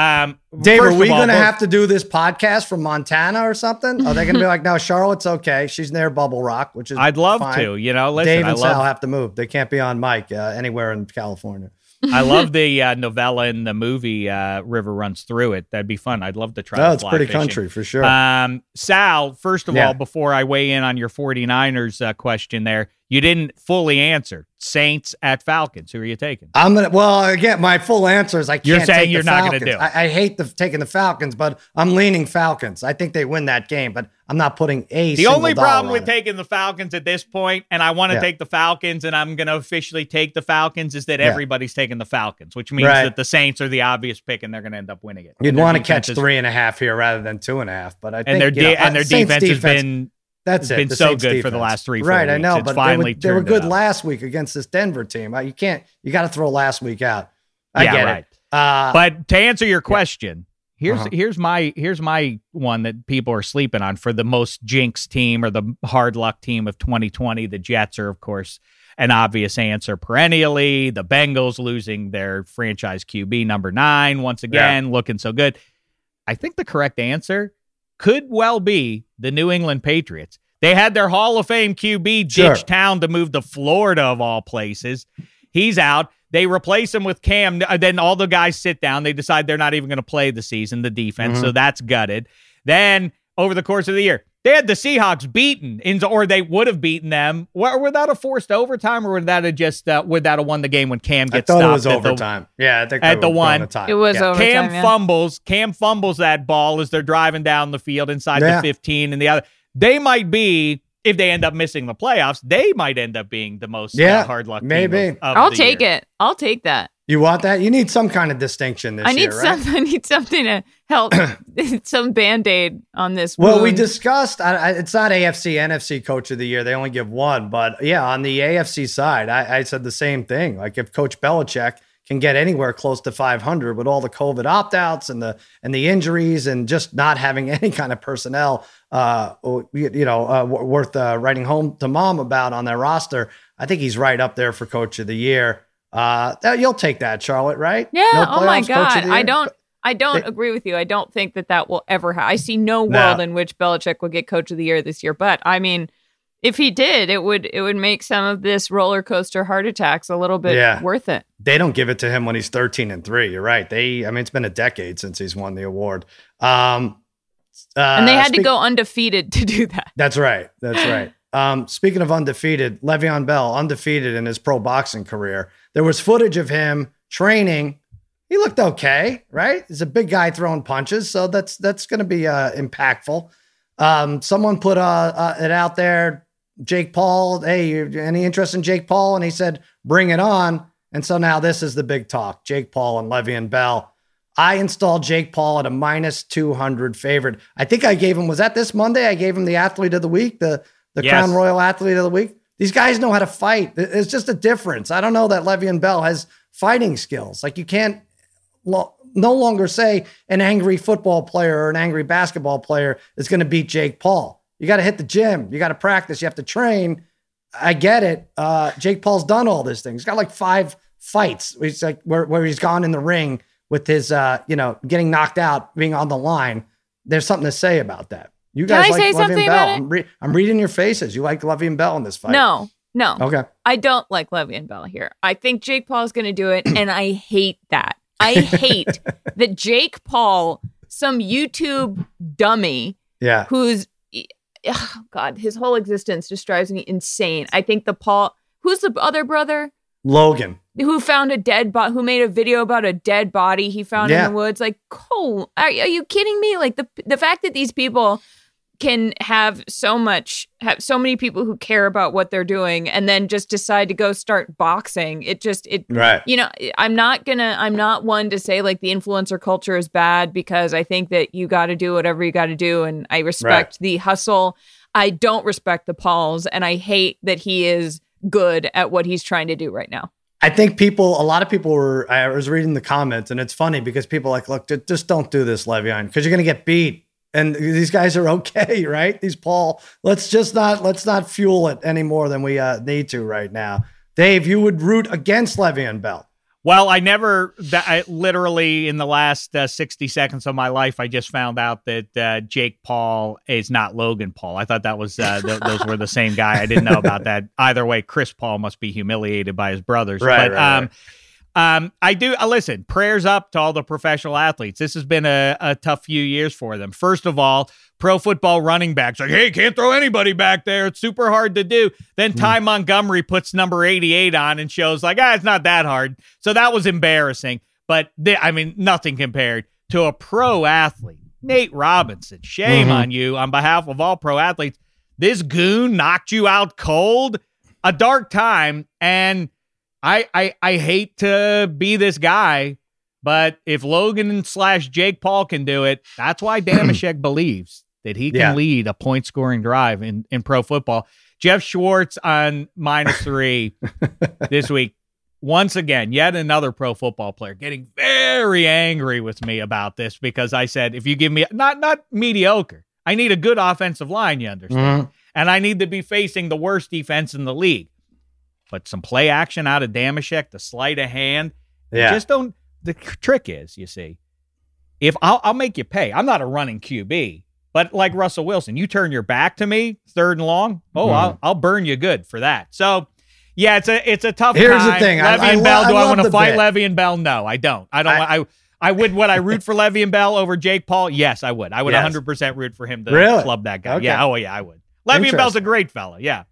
Um, Dave, are we going to have to do this podcast from Montana or something? Are they going to be like, no, Charlotte's okay. She's near Bubble Rock, which is I'd love fine. to. You know, listen, Dave and I love, Sal have to move. They can't be on mic uh, anywhere in California. I love the uh, novella and the movie uh, River Runs Through It. That'd be fun. I'd love to try. Oh, it's pretty fishing. country for sure. Um, Sal, first of yeah. all, before I weigh in on your 49ers uh, question there, you didn't fully answer. Saints at Falcons. Who are you taking? I'm gonna. Well, again, my full answer is I can't. You're saying you're not going to do. It. I, I hate the taking the Falcons, but I'm leaning Falcons. I think they win that game, but I'm not putting a. The only problem with it. taking the Falcons at this point, and I want to yeah. take the Falcons, and I'm going to officially take the Falcons, is that yeah. everybody's taking the Falcons, which means right. that the Saints are the obvious pick, and they're going to end up winning it. You'd want to catch three and a half here rather than two and a half, but I think and their de- know, and their defense, defense has been that's it. Been so good defense. for the last three, right? Weeks. I know, it's but finally they were, they were good last week against this Denver team. You can't, you got to throw last week out. I yeah, get right. it. Uh, but to answer your question, yeah. here's uh-huh. here's my here's my one that people are sleeping on for the most jinx team or the hard luck team of 2020. The Jets are, of course, an obvious answer perennially. The Bengals losing their franchise QB number nine once again, yeah. looking so good. I think the correct answer could well be the New England Patriots. They had their Hall of Fame QB ditch sure. town to move to Florida of all places. He's out. They replace him with Cam. Uh, then all the guys sit down. They decide they're not even going to play the season, the defense. Mm-hmm. So that's gutted. Then over the course of the year, they had the Seahawks beaten, in, or they would have beaten them. Were that a forced overtime, or would that have just uh, would that have won the game when Cam gets I thought stopped it was overtime. The, yeah, I think at the one, it was yeah. overtime. Cam yeah. fumbles. Cam fumbles that ball as they're driving down the field inside yeah. the 15, and the other. They might be if they end up missing the playoffs, they might end up being the most uh, yeah, uh, hard luck. Maybe of, of I'll take year. it. I'll take that. You want that? You need some kind of distinction this I need year, right? some. I need something to help. some band aid on this. Well, wound. we discussed. I, I, it's not AFC NFC Coach of the Year. They only give one, but yeah, on the AFC side, I, I said the same thing. Like if Coach Belichick can get anywhere close to 500 with all the COVID opt outs and the and the injuries and just not having any kind of personnel, uh, you know, uh, worth uh, writing home to mom about on their roster. I think he's right up there for Coach of the Year. Uh, you'll take that, Charlotte, right? Yeah. No oh my God. I don't. I don't agree with you. I don't think that that will ever happen. I see no world in which Belichick will get Coach of the Year this year. But I mean, if he did, it would it would make some of this roller coaster heart attacks a little bit yeah. worth it. They don't give it to him when he's thirteen and three. You're right. They. I mean, it's been a decade since he's won the award. Um, uh, and they had speak- to go undefeated to do that. That's right. That's right. Um, speaking of undefeated, Le'Veon Bell undefeated in his pro boxing career. There was footage of him training. He looked okay, right? He's a big guy throwing punches, so that's that's going to be uh, impactful. Um, someone put uh, uh, it out there. Jake Paul, hey, any interest in Jake Paul? And he said, bring it on. And so now this is the big talk: Jake Paul and Le'Veon Bell. I installed Jake Paul at a minus 200 favorite. I think I gave him, was that this Monday? I gave him the athlete of the week, the, the yes. Crown Royal athlete of the week. These guys know how to fight. It's just a difference. I don't know that Le'Veon Bell has fighting skills. Like you can't lo- no longer say an angry football player or an angry basketball player is going to beat Jake Paul. You got to hit the gym. You got to practice. You have to train. I get it. Uh, Jake Paul's done all these things. He's got like five fights. He's like where, where he's gone in the ring with his, uh, you know, getting knocked out, being on the line. There's something to say about that. You guys Can I like say something Bell. about it? I'm, re- I'm reading your faces. You like Le'Veon Bell in this fight. No, no. Okay. I don't like Le'Veon Bell here. I think Jake Paul is going to do it, and I hate that. I hate that Jake Paul, some YouTube dummy, yeah, who's oh God, his whole existence just drives me insane. I think the Paul, who's the other brother? Logan, who found a dead body, who made a video about a dead body he found Yeah. in the woods. Like, Cole, are, are you kidding me? Like the the fact that these people can have so much, have so many people who care about what they're doing, and then just decide to go start boxing. It just it right. you know i'm not gonna i'm not one to say like the influencer culture is bad because i think that you got to do whatever you got to do and i respect the hustle i don't respect the pauls and i hate that he is good at what he's trying to do right now I think people, a lot of people were, I was reading the comments and it's funny because people are like, look, ju- just don't do this, Le'Veon, because you're going to get beat. And these guys are okay, right? These Paul, let's just not, let's not fuel it any more than we uh, need to right now. Dave, you would root against Le'Veon Bell. Well, I never, I, literally in the last uh, 60 seconds of my life, I just found out that uh, Jake Paul is not Logan Paul. I thought that was, uh, th- those were the same guy. I didn't know about that. Either way, Chris Paul must be humiliated by his brothers. Right, but, right, um, right. Um, I do uh, listen. Prayers up to all the professional athletes. This has been a, a tough few years for them. First of all, pro football running backs like, hey, can't throw anybody back there. It's super hard to do. Then hmm. Ty. Montgomery puts number 88 on and shows like, ah, it's not that hard. So that was embarrassing. But they, I mean, nothing compared to a pro athlete, Nate Robinson. Shame mm-hmm. on you on behalf of all pro athletes. This goon knocked you out cold. A dark time and I, I I hate to be this guy, but if Logan slash Jake Paul can do it, that's why Dameshek believes that he can yeah. lead a point scoring drive in, in pro football. Geoff Schwartz on minus three this week. Once again, yet another pro football player getting very angry with me about this because I said, if you give me not not mediocre, I need a good offensive line, you understand? Mm-hmm. And I need to be facing the worst defense in the league but some play action out of Dameshek, the sleight of hand. Yeah. Just don't. The trick is, you see, if I'll, I'll make you pay. I'm not a running QB, but like Russell Wilson, you turn your back to me, third and long. Oh, mm. I'll I'll burn you good for that. So. Yeah, it's a it's a tough. Here's time. the thing, Levy I, and Bell. I, do I, I want to fight bit. and Bell? No, I don't. I don't. I, I would. Would I root for Le'Veon Bell over Jake Paul? Yes, I would. I would 100 percent root for him to really? club that guy. Okay. Yeah. Oh yeah, I would. Le'Veon Bell's a great fella. Yeah.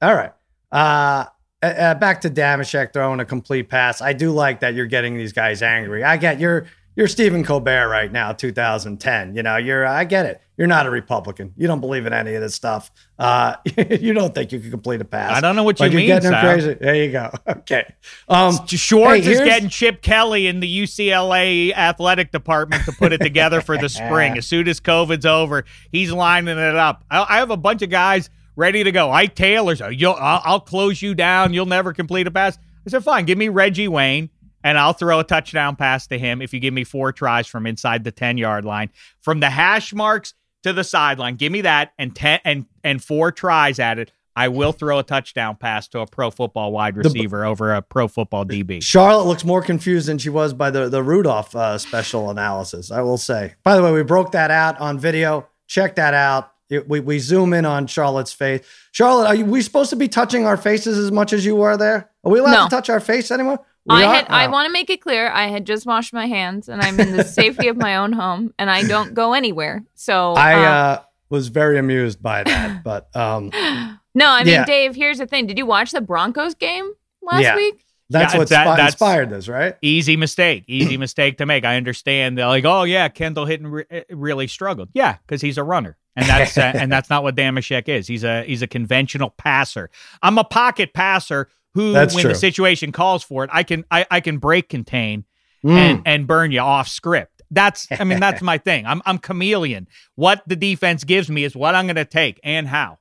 All right. Uh, uh, uh, back to Dameshek throwing a complete pass. I do like that you're getting these guys angry. I get you're you're Stephen Colbert right now, 2010. You know, you're I get it. You're not a Republican. You don't believe in any of this stuff. Uh, you don't think you can complete a pass. I don't know what you mean. You're getting crazy. There you go. Okay. Um, Schwartz hey, is getting Chip Kelly in the UCLA athletic department to put it together for the spring. As soon as COVID's over, he's lining it up. I, I have a bunch of guys ready to go. Ike Taylor's, you'll, I'll, I'll close you down. You'll never complete a pass. I said, fine, give me Reggie Wayne and I'll throw a touchdown pass to him if you give me four tries from inside the 10 yard line. From the hash marks to the sideline, give me that and 10 and, and four tries at it. I will throw a touchdown pass to a pro football wide receiver the, over a pro football DB. Charlotte looks more confused than she was by the, the Rudolph uh, special analysis, I will say. By the way, we broke that out on video. Check that out. We, we zoom in on Charlotte's face. Charlotte, are you, we supposed to be touching our faces as much as you were there? Are we allowed no. to touch our face anymore? We I had, oh. I want to make it clear. I had just washed my hands, and I'm in the safety of my own home, and I don't go anywhere. So I uh, uh, was very amused by that. But um, no, I mean, yeah. Dave. Here's the thing: Did you watch the Broncos game last yeah. week? That's yeah, what that, that's inspired this, right? Easy mistake, easy mistake to make. I understand. They're like, oh yeah, Kendall Hinton re- eh, really struggled. Yeah, because he's a runner and that's uh, and that's not what Dameshek is. He's a he's a conventional passer. I'm a pocket passer who, that's when true. the situation calls for it, I can I, I can break contain mm. and and burn you off script. That's I mean that's my thing. I'm I'm chameleon. What the defense gives me is what I'm going to take and how.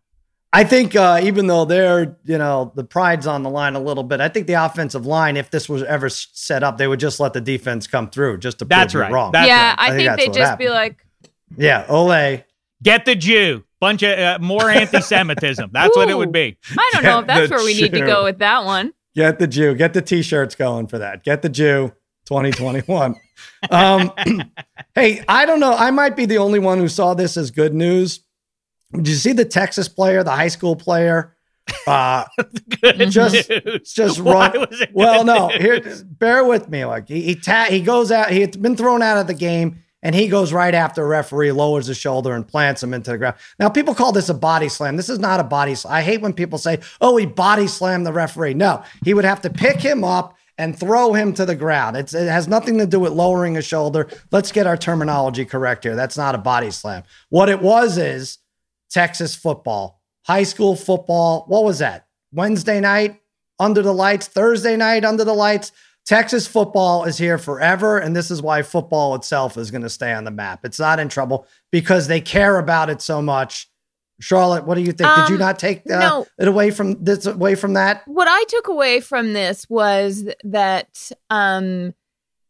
I think uh, even though they're, you know, the pride's on the line a little bit, I think the offensive line, if this was ever set up, they would just let the defense come through just to prove that's right. wrong. That's yeah, right. I, I think, think they'd just happened. be like, yeah, Ole, Get the Jew. Bunch of uh, more anti-Semitism. That's Ooh, what it would be. I don't Get know if that's where we Jew. need to go with that one. Get the Jew. Get the T-shirts going for that. Get the Jew. 2021. um, hey, I don't know. I might be the only one who saw this as good news. Did you see the Texas player, the high school player? Uh, just, news. just run. well, no, here, bear with me. Like he, he, ta- he goes out. He had been thrown out of the game and he goes right after a referee, lowers his shoulder, and plants him into the ground. Now, people call this a body slam. This is not a body slam. I hate when people say, oh, he body slammed the referee. No, he would have to pick him up and throw him to the ground. It's, it has nothing to do with lowering a shoulder. Let's get our terminology correct here. That's not a body slam. What it was is Texas football, high school football. What was that? Wednesday night under the lights, Thursday night under the lights. Texas football is here forever, and this is why football itself is going to stay on the map. It's not in trouble because they care about it so much. Charlotte, what do you think? Um, Did you um, not take uh, no. it away from this away from that? What I took away from this was that um,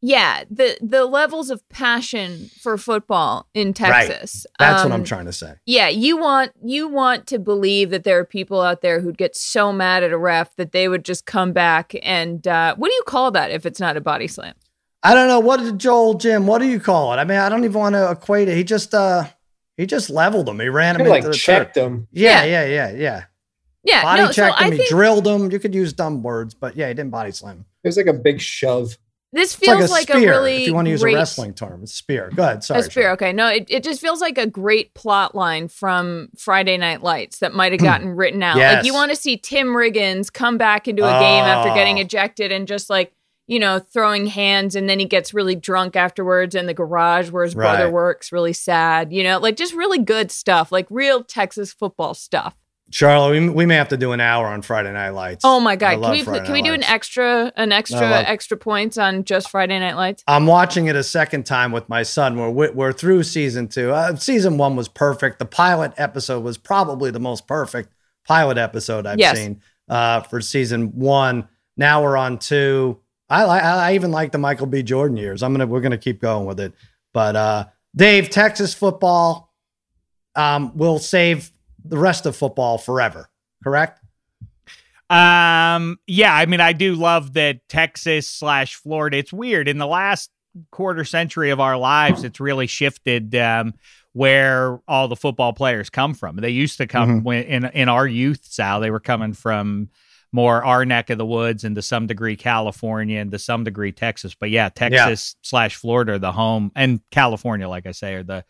yeah, the the levels of passion for football in Texas. Right. That's um, what I'm um, trying to say. Yeah, you want you want to believe that there are people out there who'd get so mad at a ref that they would just come back and uh, what do you call that if it's not a body slam? I don't know. What did Joel Jim? What do you call it? I mean, I don't even want to equate it. He just uh he just leveled him. He ran him like checked him. Yeah, yeah, yeah, yeah. Yeah, body no, checked so him. Think, he drilled him. You could use dumb words, but yeah, he didn't body slam. It was like a big shove. This feels like, a, like a, really if you want to use great, a wrestling term, it's spear. Go ahead. Sorry. A spear. Okay. No, it, it just feels like a great plot line from Friday Night Lights that might have hmm. gotten written out. Yes. Like you want to see Tim Riggins come back into a oh. game after getting oh. ejected and just like, you know, throwing hands and then he gets really drunk afterwards in the garage where his right. brother works, really sad, you know, like just really good stuff, like real Texas football stuff. Charlotte, we, we may have to do an hour on Friday Night Lights. Oh my god! Can we Friday can we do Lights. an extra an extra love, extra points on just Friday Night Lights? I'm watching it a second time with my son. We're we're through season two. Uh, season one was perfect. The pilot episode was probably the most perfect pilot episode I've yes. seen uh, for season one. Now we're on two. I like. I even like the Michael B. Jordan years. I'm gonna we're gonna keep going with it. But uh, Dave, Texas football um, will save the rest of football forever, correct? Um, yeah, I mean, I do love that Texas slash Florida. It's weird in the last quarter century of our lives. It's really shifted um, where all the football players come from. They used to come mm-hmm. when, in in our youth, Sal. They were coming from more our neck of the woods and to some degree California and to some degree Texas. But yeah, Texas yeah. slash Florida, the home, and California, like I say, are the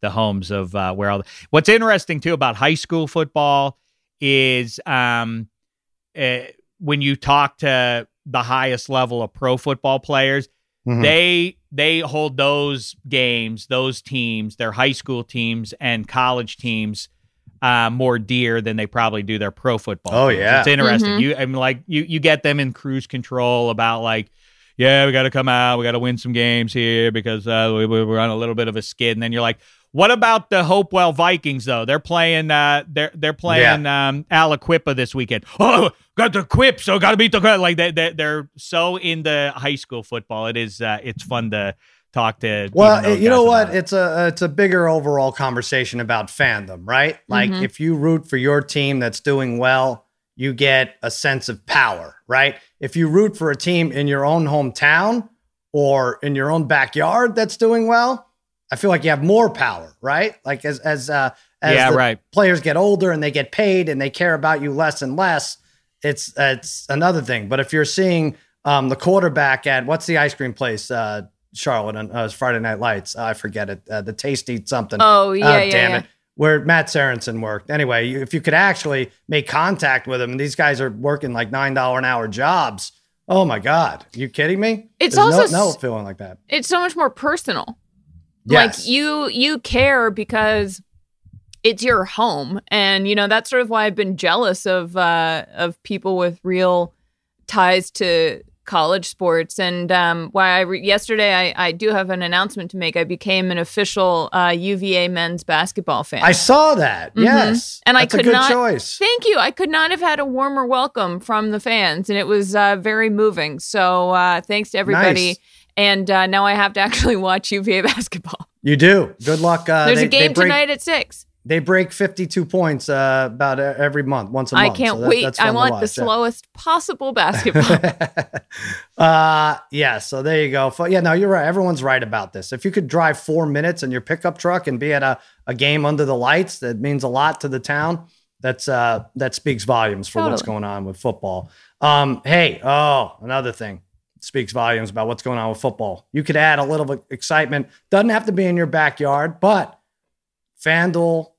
the homes of uh, where all. The, what's interesting too about high school football is um, uh, when you talk to the highest level of pro football players, mm-hmm. they they hold those games, those teams, their high school teams and college teams uh, more dear than they probably do their pro football. Oh teams. yeah, it's interesting. Mm-hmm. You I mean, like you you get them in cruise control about like yeah, we got to come out. We got to win some games here because uh, we, we're on a little bit of a skid. And then you're like, what about the Hopewell Vikings though? They're playing. Uh, they're they're playing yeah. um, Aliquippa this weekend. Oh, got the quip, so got to beat the like they, they they're so into high school football. It is. Uh, it's fun to talk to. Well, you know what? It. It's a it's a bigger overall conversation about fandom, right? Like mm-hmm. if you root for your team that's doing well, you get a sense of power, right? If you root for a team in your own hometown or in your own backyard that's doing well, I feel like you have more power, right? Like as as uh, as yeah, right. players get older and they get paid and they care about you less and less, it's it's another thing. But if you're seeing um, the quarterback at what's the ice cream place, uh, Charlotte on uh, Friday Night Lights, I forget it, uh, the Tasty something. Oh yeah, uh, yeah damn yeah. it. Where Matt Saracen worked. Anyway, if you could actually make contact with him, and these guys are working like nine dollar an hour jobs. Oh my God, are you kidding me? It's There's also no, no feeling like that. It's so much more personal. Yes. Like you you care because it's your home and you know that's sort of why I've been jealous of uh of people with real ties to college sports and um, why I re- yesterday I, I do have an announcement to make. I became an official uh, UVA men's basketball fan. I saw that. Mm-hmm. Yes, and That's I could not. Choice. Thank you. I could not have had a warmer welcome from the fans, and it was uh, very moving. So uh, thanks to everybody. Nice and uh, now I have to actually watch UVA basketball. You do. Good luck. Uh, There's they, a game break, tonight at six. They break 52 points uh, about every month, once a month. I can't so that, wait. I want the slowest possible basketball. uh, yeah. So there you go. Yeah. No, you're right. Everyone's right about this. If you could drive four minutes in your pickup truck and be at a, a game under the lights, that means a lot to the town. That's uh, that speaks volumes for totally. what's going on with football. Um, hey, oh, another thing speaks volumes about what's going on with football. You could add a little excitement. Doesn't have to be in your backyard, but FanDuel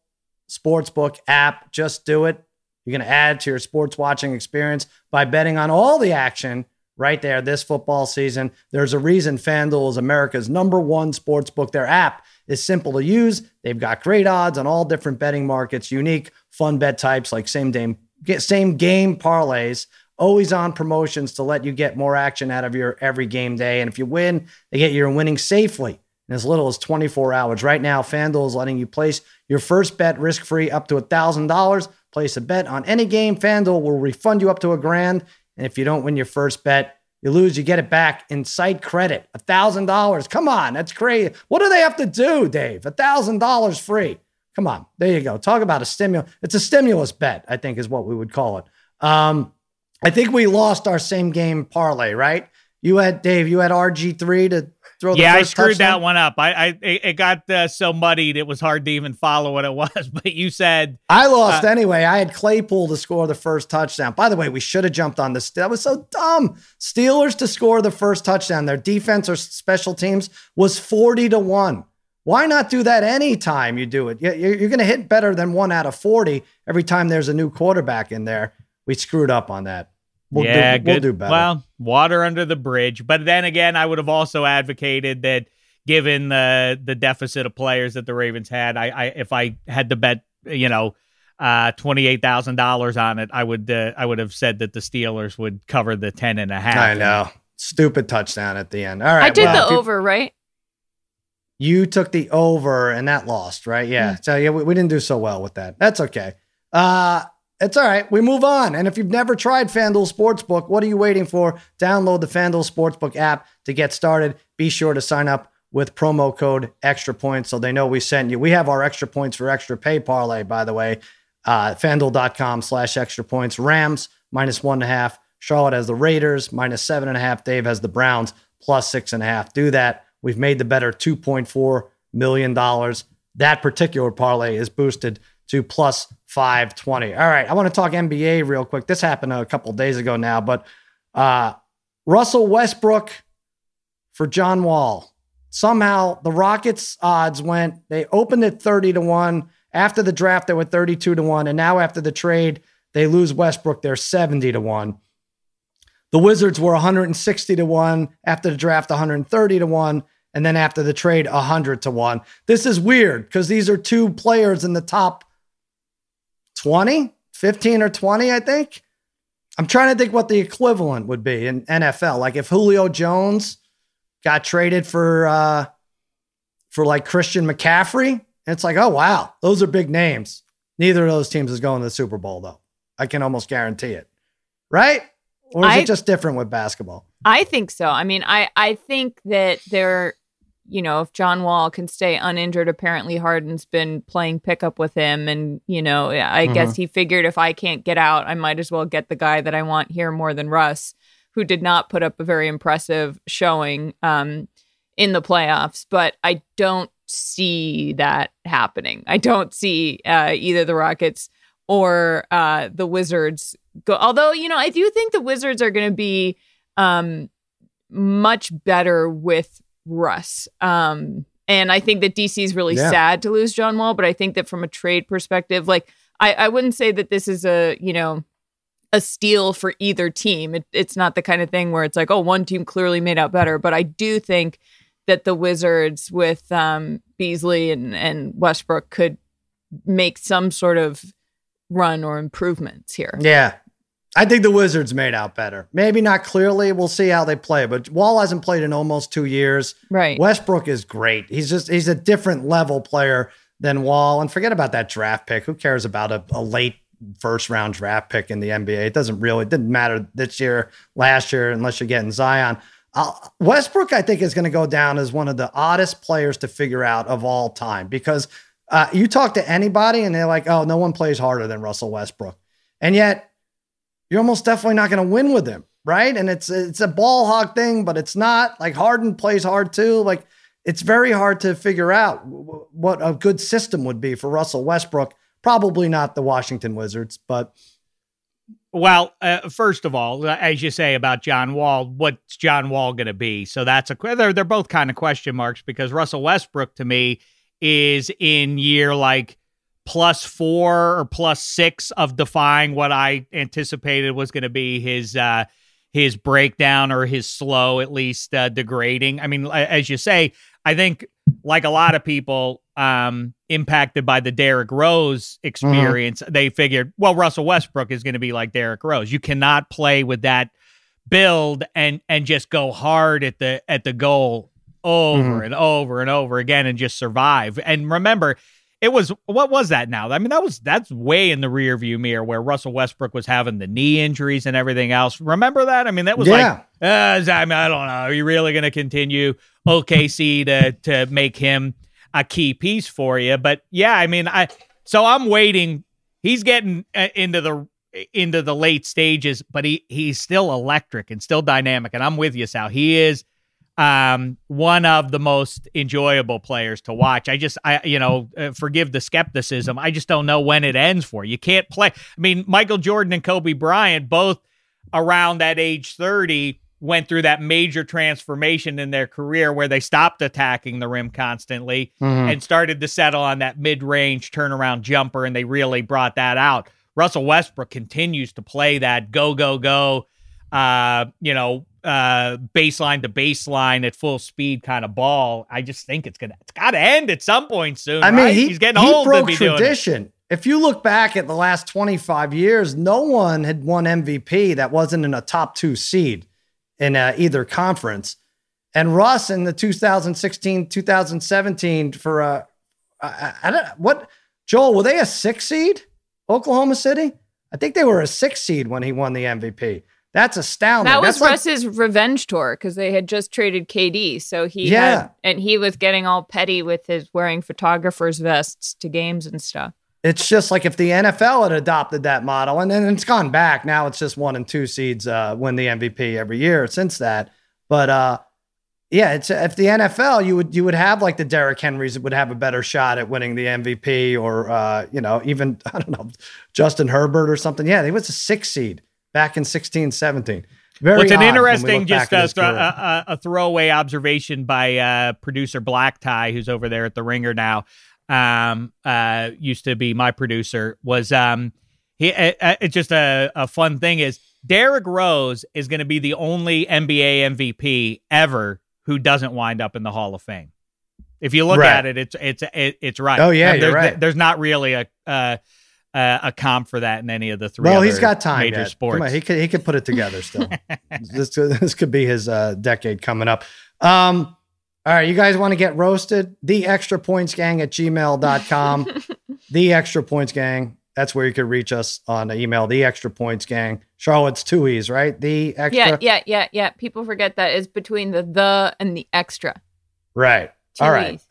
Sportsbook app, just do it. You're going to add to your sports watching experience by betting on all the action right there this football season. There's a reason FanDuel is America's number one sports book. Their app is simple to use. They've got great odds on all different betting markets, unique fun bet types like same game, same game parlays always on promotions to let you get more action out of your every game day. And if you win, they get you winning safely in as little as 24 hours. Right now, FanDuel is letting you place your first bet risk free up to $1,000. Place a bet on any game, FanDuel will refund you up to a grand. And if you don't win your first bet, You lose, you get it back in site credit. A thousand dollars. Come on, that's crazy. What do they have to do, Dave? A thousand dollars free. Come on, there you go. Talk about a stimulus. It's a stimulus bet, I think, is what we would call it. Um, I think we lost our same game parlay, right? You had Dave. You had RG three to throw. yeah, I screwed touchdown. that one up. I, I it got uh, so muddied it was hard to even follow what it was. But you said I lost uh, anyway. I had Claypool to score the first touchdown. By the way, we should have jumped on this. That was so dumb. Steelers to score the first touchdown. Their defense or special teams was forty to one. Why not do that anytime you do it? You're, you're going to hit better than one out of 40 every time there's a new quarterback in there. We screwed up on that. We'll yeah, do, good. We'll do better. Well, water under the bridge. But then again, I would have also advocated that given the the deficit of players that the Ravens had, I, I if I had to bet, you know, uh, twenty eight thousand dollars on it, I would uh, I would have said that the Steelers would cover the ten and a half. I know, stupid touchdown at the end. All right, I did well, the over, right? You took the over and that lost, right? Yeah. Mm. So yeah, we, we didn't do so well with that. That's okay. Uh, it's all right. We move on. And if you've never tried FanDuel Sportsbook, what are you waiting for? Download the FanDuel Sportsbook app to get started. Be sure to sign up with promo code extra points so they know we sent you. We have our extra points for extra pay parlay, by the way. Uh, FanDuel.com slash extra points. Rams minus one and a half. Charlotte has the Raiders minus seven and a half. Dave has the Browns plus six and a half. Do that. We've made the better $2.4 million. That particular parlay is boosted to plus 520. All right, I want to talk NBA real quick. This happened a couple days ago now, but uh, Russell Westbrook for John Wall. Somehow the Rockets odds went, they opened at 30 to 1. After the draft, they were 32 to 1. And now after the trade, they lose Westbrook, they're 70 to 1. The Wizards were 160 to 1 after the draft, 130 to 1, and then after the trade, 100 to 1. This is weird because these are two players in the top 20, 15 or 20, I think. I'm trying to think what the equivalent would be in NFL. Like if Julio Jones got traded for uh for like Christian McCaffrey, it's like, oh wow, those are big names. Neither of those teams is going to the Super Bowl though. I can almost guarantee it. Right? Or is I, it just different with basketball? I think so. I mean, I I think that there you know, if John Wall can stay uninjured, apparently Harden's been playing pickup with him. And, you know, I mm-hmm. guess he figured if I can't get out, I might as well get the guy that I want here more than Russ, who did not put up a very impressive showing um, in the playoffs. But I don't see that happening. I don't see uh, either the Rockets or uh, the Wizards go. Although, you know, I do think the Wizards are going to be um, much better with Russ. Um, and I think that DC is really yeah. sad to lose John Wall, but I think that from a trade perspective, like I, I wouldn't say that this is a, you know, a steal for either team. It, it's not the kind of thing where it's like, oh, one team clearly made out better. But I do think that the Wizards with um, Beasley and, and Westbrook could make some sort of run or improvements here. Yeah. I think the Wizards made out better. Maybe not clearly. We'll see how they play. But Wall hasn't played in almost two years. Right. Westbrook is great. He's just he's a different level player than Wall. And forget about that draft pick. Who cares about a, a late first round draft pick in the NBA? It doesn't really. It didn't matter this year, last year, unless you're getting Zion. Uh, Westbrook, I think, is going to go down as one of the oddest players to figure out of all time because uh, you talk to anybody and they're like, "Oh, no one plays harder than Russell Westbrook," and yet you're almost definitely not going to win with him, right? And it's it's a ball hog thing, but it's not. Like Harden plays hard too. Like it's very hard to figure out what a good system would be for Russell Westbrook. Probably not the Washington Wizards, but well, uh, first of all, as you say about John Wall, what's John Wall going to be? So that's a they're they're both kind of question marks because Russell Westbrook to me is in year like plus four or plus six of defying what I anticipated was going to be his uh, his breakdown or his slow, at least uh, degrading. I mean, as you say, I think like a lot of people um, impacted by the Derrick Rose experience, mm-hmm. they figured, well, Russell Westbrook is going to be like Derrick Rose. You cannot play with that build and and just go hard at the at the goal over mm-hmm. and over and over again and just survive. And remember, it was what was that now? I mean, that was that's way in the rear view mirror where Russell Westbrook was having the knee injuries and everything else. Remember that? I mean, that was yeah. like uh, I, mean, I don't know. Are you really going to continue OKC to to make him a key piece for you? But yeah, I mean, I so I'm waiting. He's getting uh, into the into the late stages, but he he's still electric and still dynamic. And I'm with you, Sal. He is um, one of the most enjoyable players to watch. I just, I, you know, uh, forgive the skepticism. I just don't know when it ends for you. Can't play. I mean, Michael Jordan and Kobe Bryant both around that age 30 went through that major transformation in their career where they stopped attacking the rim constantly mm-hmm. and started to settle on that mid-range turnaround jumper and they really brought that out. Russell Westbrook continues to play that go go go uh, you know, uh baseline to baseline at full speed kind of ball. I just think it's gonna it's gotta end at some point soon. I mean, right? he, he's getting he old broke tradition if you look back at the last 25 years, no one had won MVP that wasn't in a top two seed in uh, either conference. And Russ in the 2016, 2017 for uh, I, I don't what Joel were they a six seed? Oklahoma City? I think they were a six seed when he won the MVP. That's astounding. That was That's Russ's like, revenge tour because they had just traded KD, so he yeah. had and he was getting all petty with his wearing photographers vests to games and stuff. It's just like if the NFL had adopted that model, and then it's gone back. Now it's just one and two seeds uh, win the MVP every year since that. But uh, yeah, it's if the NFL you would you would have like the Derrick Henrys would have a better shot at winning the MVP, or uh, you know even I don't know Justin Herbert or something. Yeah, he was a six seed back in 16, 17. Very well, it's an interesting, just a, a, a, throwaway observation by uh, producer Black Tie, who's over there at the Ringer now um, uh, used to be my producer, was um, he. Uh, uh it's just a, a fun thing is Derrick Rose is going to be the only NBA MVP ever who doesn't wind up in the Hall of Fame. If you look right. at it, it's it's it, it's right. Oh yeah, there's, you're right. There's not really a. Uh, uh, a comp for that in any of the three. Well, he's got time. Major yet. sports. On, he could he could put it together still. this this could be his uh, decade coming up. Um, all right, you guys want to get roasted? The extra points gang at gmail.com. the extra points gang. That's where you could reach us on email. The extra points gang. Charlotte's two E's, right? The extra. Yeah, yeah, yeah, yeah. People forget that is between the the and the extra. Right. Two All right.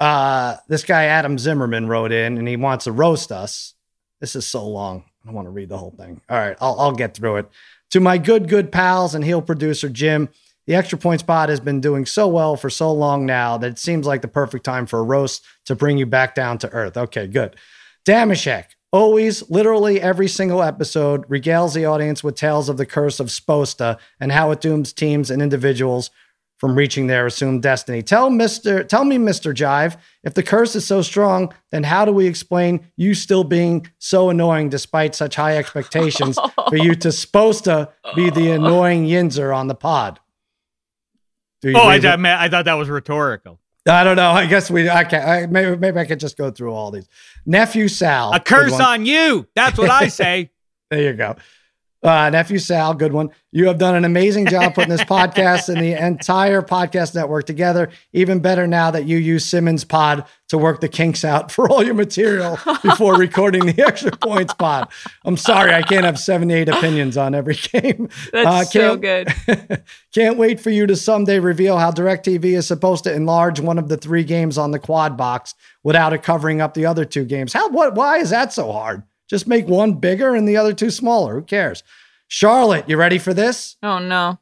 Uh, this guy Adam Zimmerman wrote in and he wants to roast us. This is so long. I don't want to read the whole thing. All right, I'll, I'll get through it. To my good, good pals and heel producer Jim, the extra point spot has been doing so well for so long now that it seems like the perfect time for a roast to bring you back down to earth. Okay, good. Dameshek, always, literally every single episode, regales the audience with tales of the curse of Sposta and how it dooms teams and individuals from reaching their assumed destiny. Tell Mr. Tell me, Mr. Jive, if the curse is so strong, then how do we explain you still being so annoying despite such high expectations for you to supposed to be the annoying Yinzer on the pod? oh, I, I, I thought that was rhetorical. I don't know. I guess we. I can. I, maybe maybe I could just go through all these. Nephew Sal. A curse on you. That's what I say. there you go. Uh, nephew Sal, good one. You have done an amazing job putting this podcast and the entire podcast network together. Even better now that you use Simmons Pod to work the kinks out for all your material before recording the extra points pod. I'm sorry, I can't have 78 opinions on every game. That's uh, so good. can't wait for you to someday reveal how DirecTV is supposed to enlarge one of the three games on the quad box without it covering up the other two games. How? What? Why is that so hard? Just make one bigger and the other two smaller. Who cares? Charlotte, you ready for this? Oh no.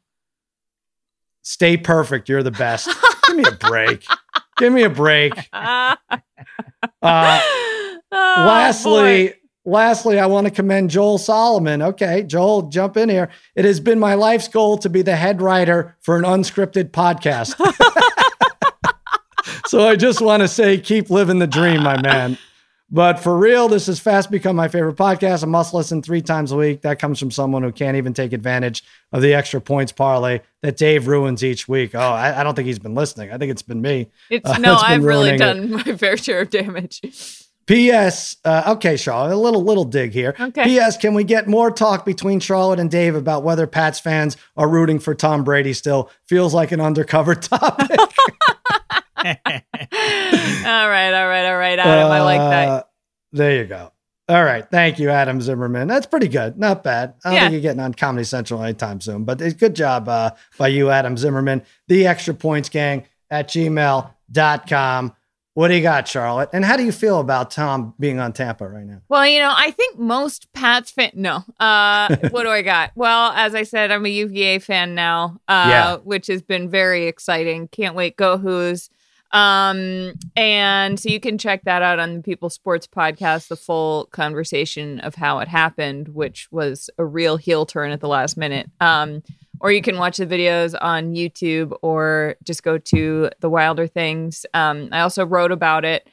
Stay perfect. You're the best. Give me a break. Give me a break. Uh, oh, lastly, boy. lastly, I want to commend Joel Solomon. Okay, Joel, jump in here. It has been my life's goal to be the head writer for an unscripted podcast. so I just want to say, keep living the dream, my man. But for real, this has fast become my favorite podcast. I must listen three times a week. That comes from someone who can't even take advantage of the extra points parlay that Dave ruins each week. Oh, I, I don't think he's been listening. I think it's been me. It's uh, no, I've really done it. my fair share of damage. P.S. Uh, okay, Charlotte, a little little dig here. Okay. P.S. Can we get more talk between Charlotte and Dave about whether Pats fans are rooting for Tom Brady still? Feels like an undercover topic. All right, all right, all right, Adam. Uh, I like that. Uh, there you go. All right. Thank you, Adam Zimmerman. That's pretty good. Not bad. I don't Yeah. think you're getting on Comedy Central anytime soon, but it's good job uh, by you, Adam Zimmerman. The extra points gang at gmail.com. What do you got, Charlotte? And how do you feel about Tom being on Tampa right now? Well, you know, I think most Pats fan. No, uh, what do I got? Well, as I said, I'm a UVA fan now, uh, Yeah. which has been very exciting. Can't wait. Go Hoos. Um, and so you can check that out on the People Sports podcast, the full conversation of how it happened, which was a real heel turn at the last minute. Um, or you can watch the videos on YouTube or just go to the Wilder Things. Um, I also wrote about it.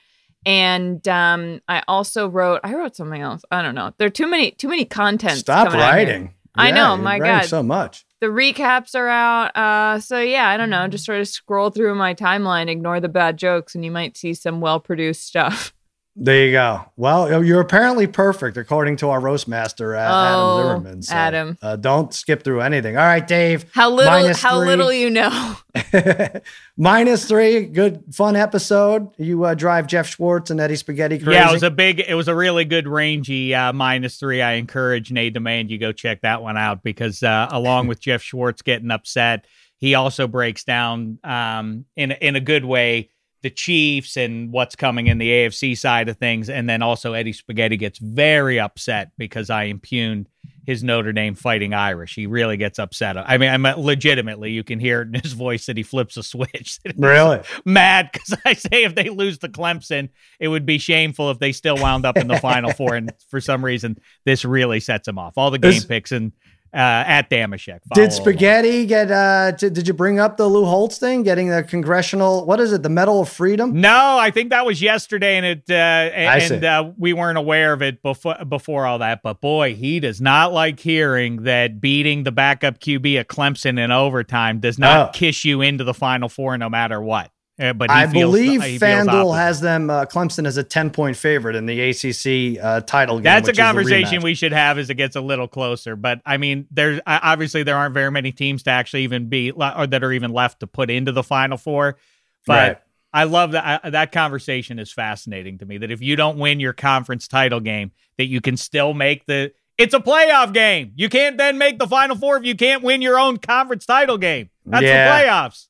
And um, I also wrote. I wrote something else. I don't know. There are too many too many contents. Stop coming out here. writing. I know, my God. so much. The recaps are out. Uh, so yeah, I don't know. Just sort of scroll through my timeline, ignore the bad jokes, and you might see some well produced stuff. There you go. Well, you're apparently perfect according to our roast master, uh, Oh, Adam Zimmerman. So, Adam. Uh, don't skip through anything. All right, Dave. How little? Minus How three. little you know. Minus three. Good, fun episode. You uh, drive Geoff Schwartz and Eddie Spaghetti crazy. Yeah, it was a big, it was a really good rangy uh, minus three. I encourage Nate Demand you go check that one out because uh, along with Geoff Schwartz getting upset, he also breaks down um, in in a good way the Chiefs and what's coming in the AFC side of things, and then also Eddie Spaghetti gets very upset because I impugned his Notre Dame Fighting Irish. He really gets upset. I mean, I'm uh, legitimately, you can hear it in his voice that he flips a switch. really. mad because I say if they lose to Clemson, it would be shameful if they still wound up in the Final Four. And for some reason, this really sets him off. All the game picks and uh, at Dameshek. Did along. Spaghetti get? uh did, did you bring up the Lou Holtz thing? Getting the congressional? What is it? The Medal of Freedom? No, I think that was yesterday, and it uh, see. and uh, we weren't aware of it before before all that. But boy, he does not like hearing that beating the backup QB at Clemson in overtime does not Oh. kiss you into the Final Four, no matter what. Uh, but I believe he FanDuel has them uh, Clemson as a ten point favorite in the ACC uh, title game. That's a is the conversation we should have as it gets a little closer. But I mean, there's obviously there aren't very many teams to actually even be or that are even left to put into the Final Four. But Right. I love that I, that conversation is fascinating to me. That if you don't win your conference title game, that you can still make the. It's a playoff game. You can't then make the Final Four if you can't win your own conference title game. That's Yeah. the playoffs.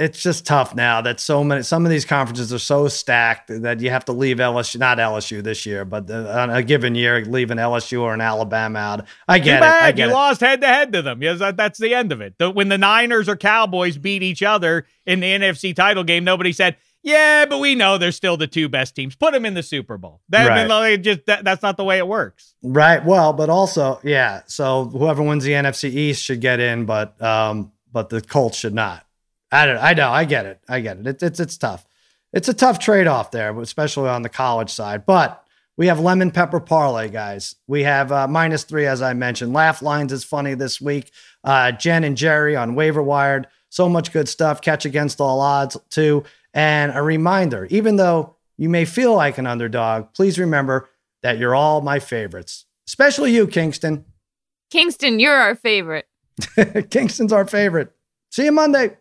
It's just tough now that so many some of these conferences are so stacked that you have to leave LSU not LSU this year, but the, on a given year leaving LSU or an Alabama out. I Too get it. bad I you it. lost head to head to them. Yes, that, that's the end of it. The, when the Niners or Cowboys beat each other in the NFC title game, nobody said, "Yeah, but we know they're still the two best teams. Put them in the Super Bowl." That, like, just that, that's not the way it works. Right. Well, but also, yeah. So whoever wins the NFC East should get in, but um, but the Colts should not. I don't. I know. I get it. I get it. It's it's it's tough. It's a tough trade off there, especially on the college side. But we have lemon pepper parlay, guys. We have uh, minus three, as I mentioned. Laugh lines is funny this week. Uh, Jen and Jerry on waiver wired. So much good stuff. Catch against all odds too. And a reminder: even though you may feel like an underdog, please remember that you're all my favorites, especially you, Kingston. Kingston, you're our favorite. Kingston's our favorite. See you Monday.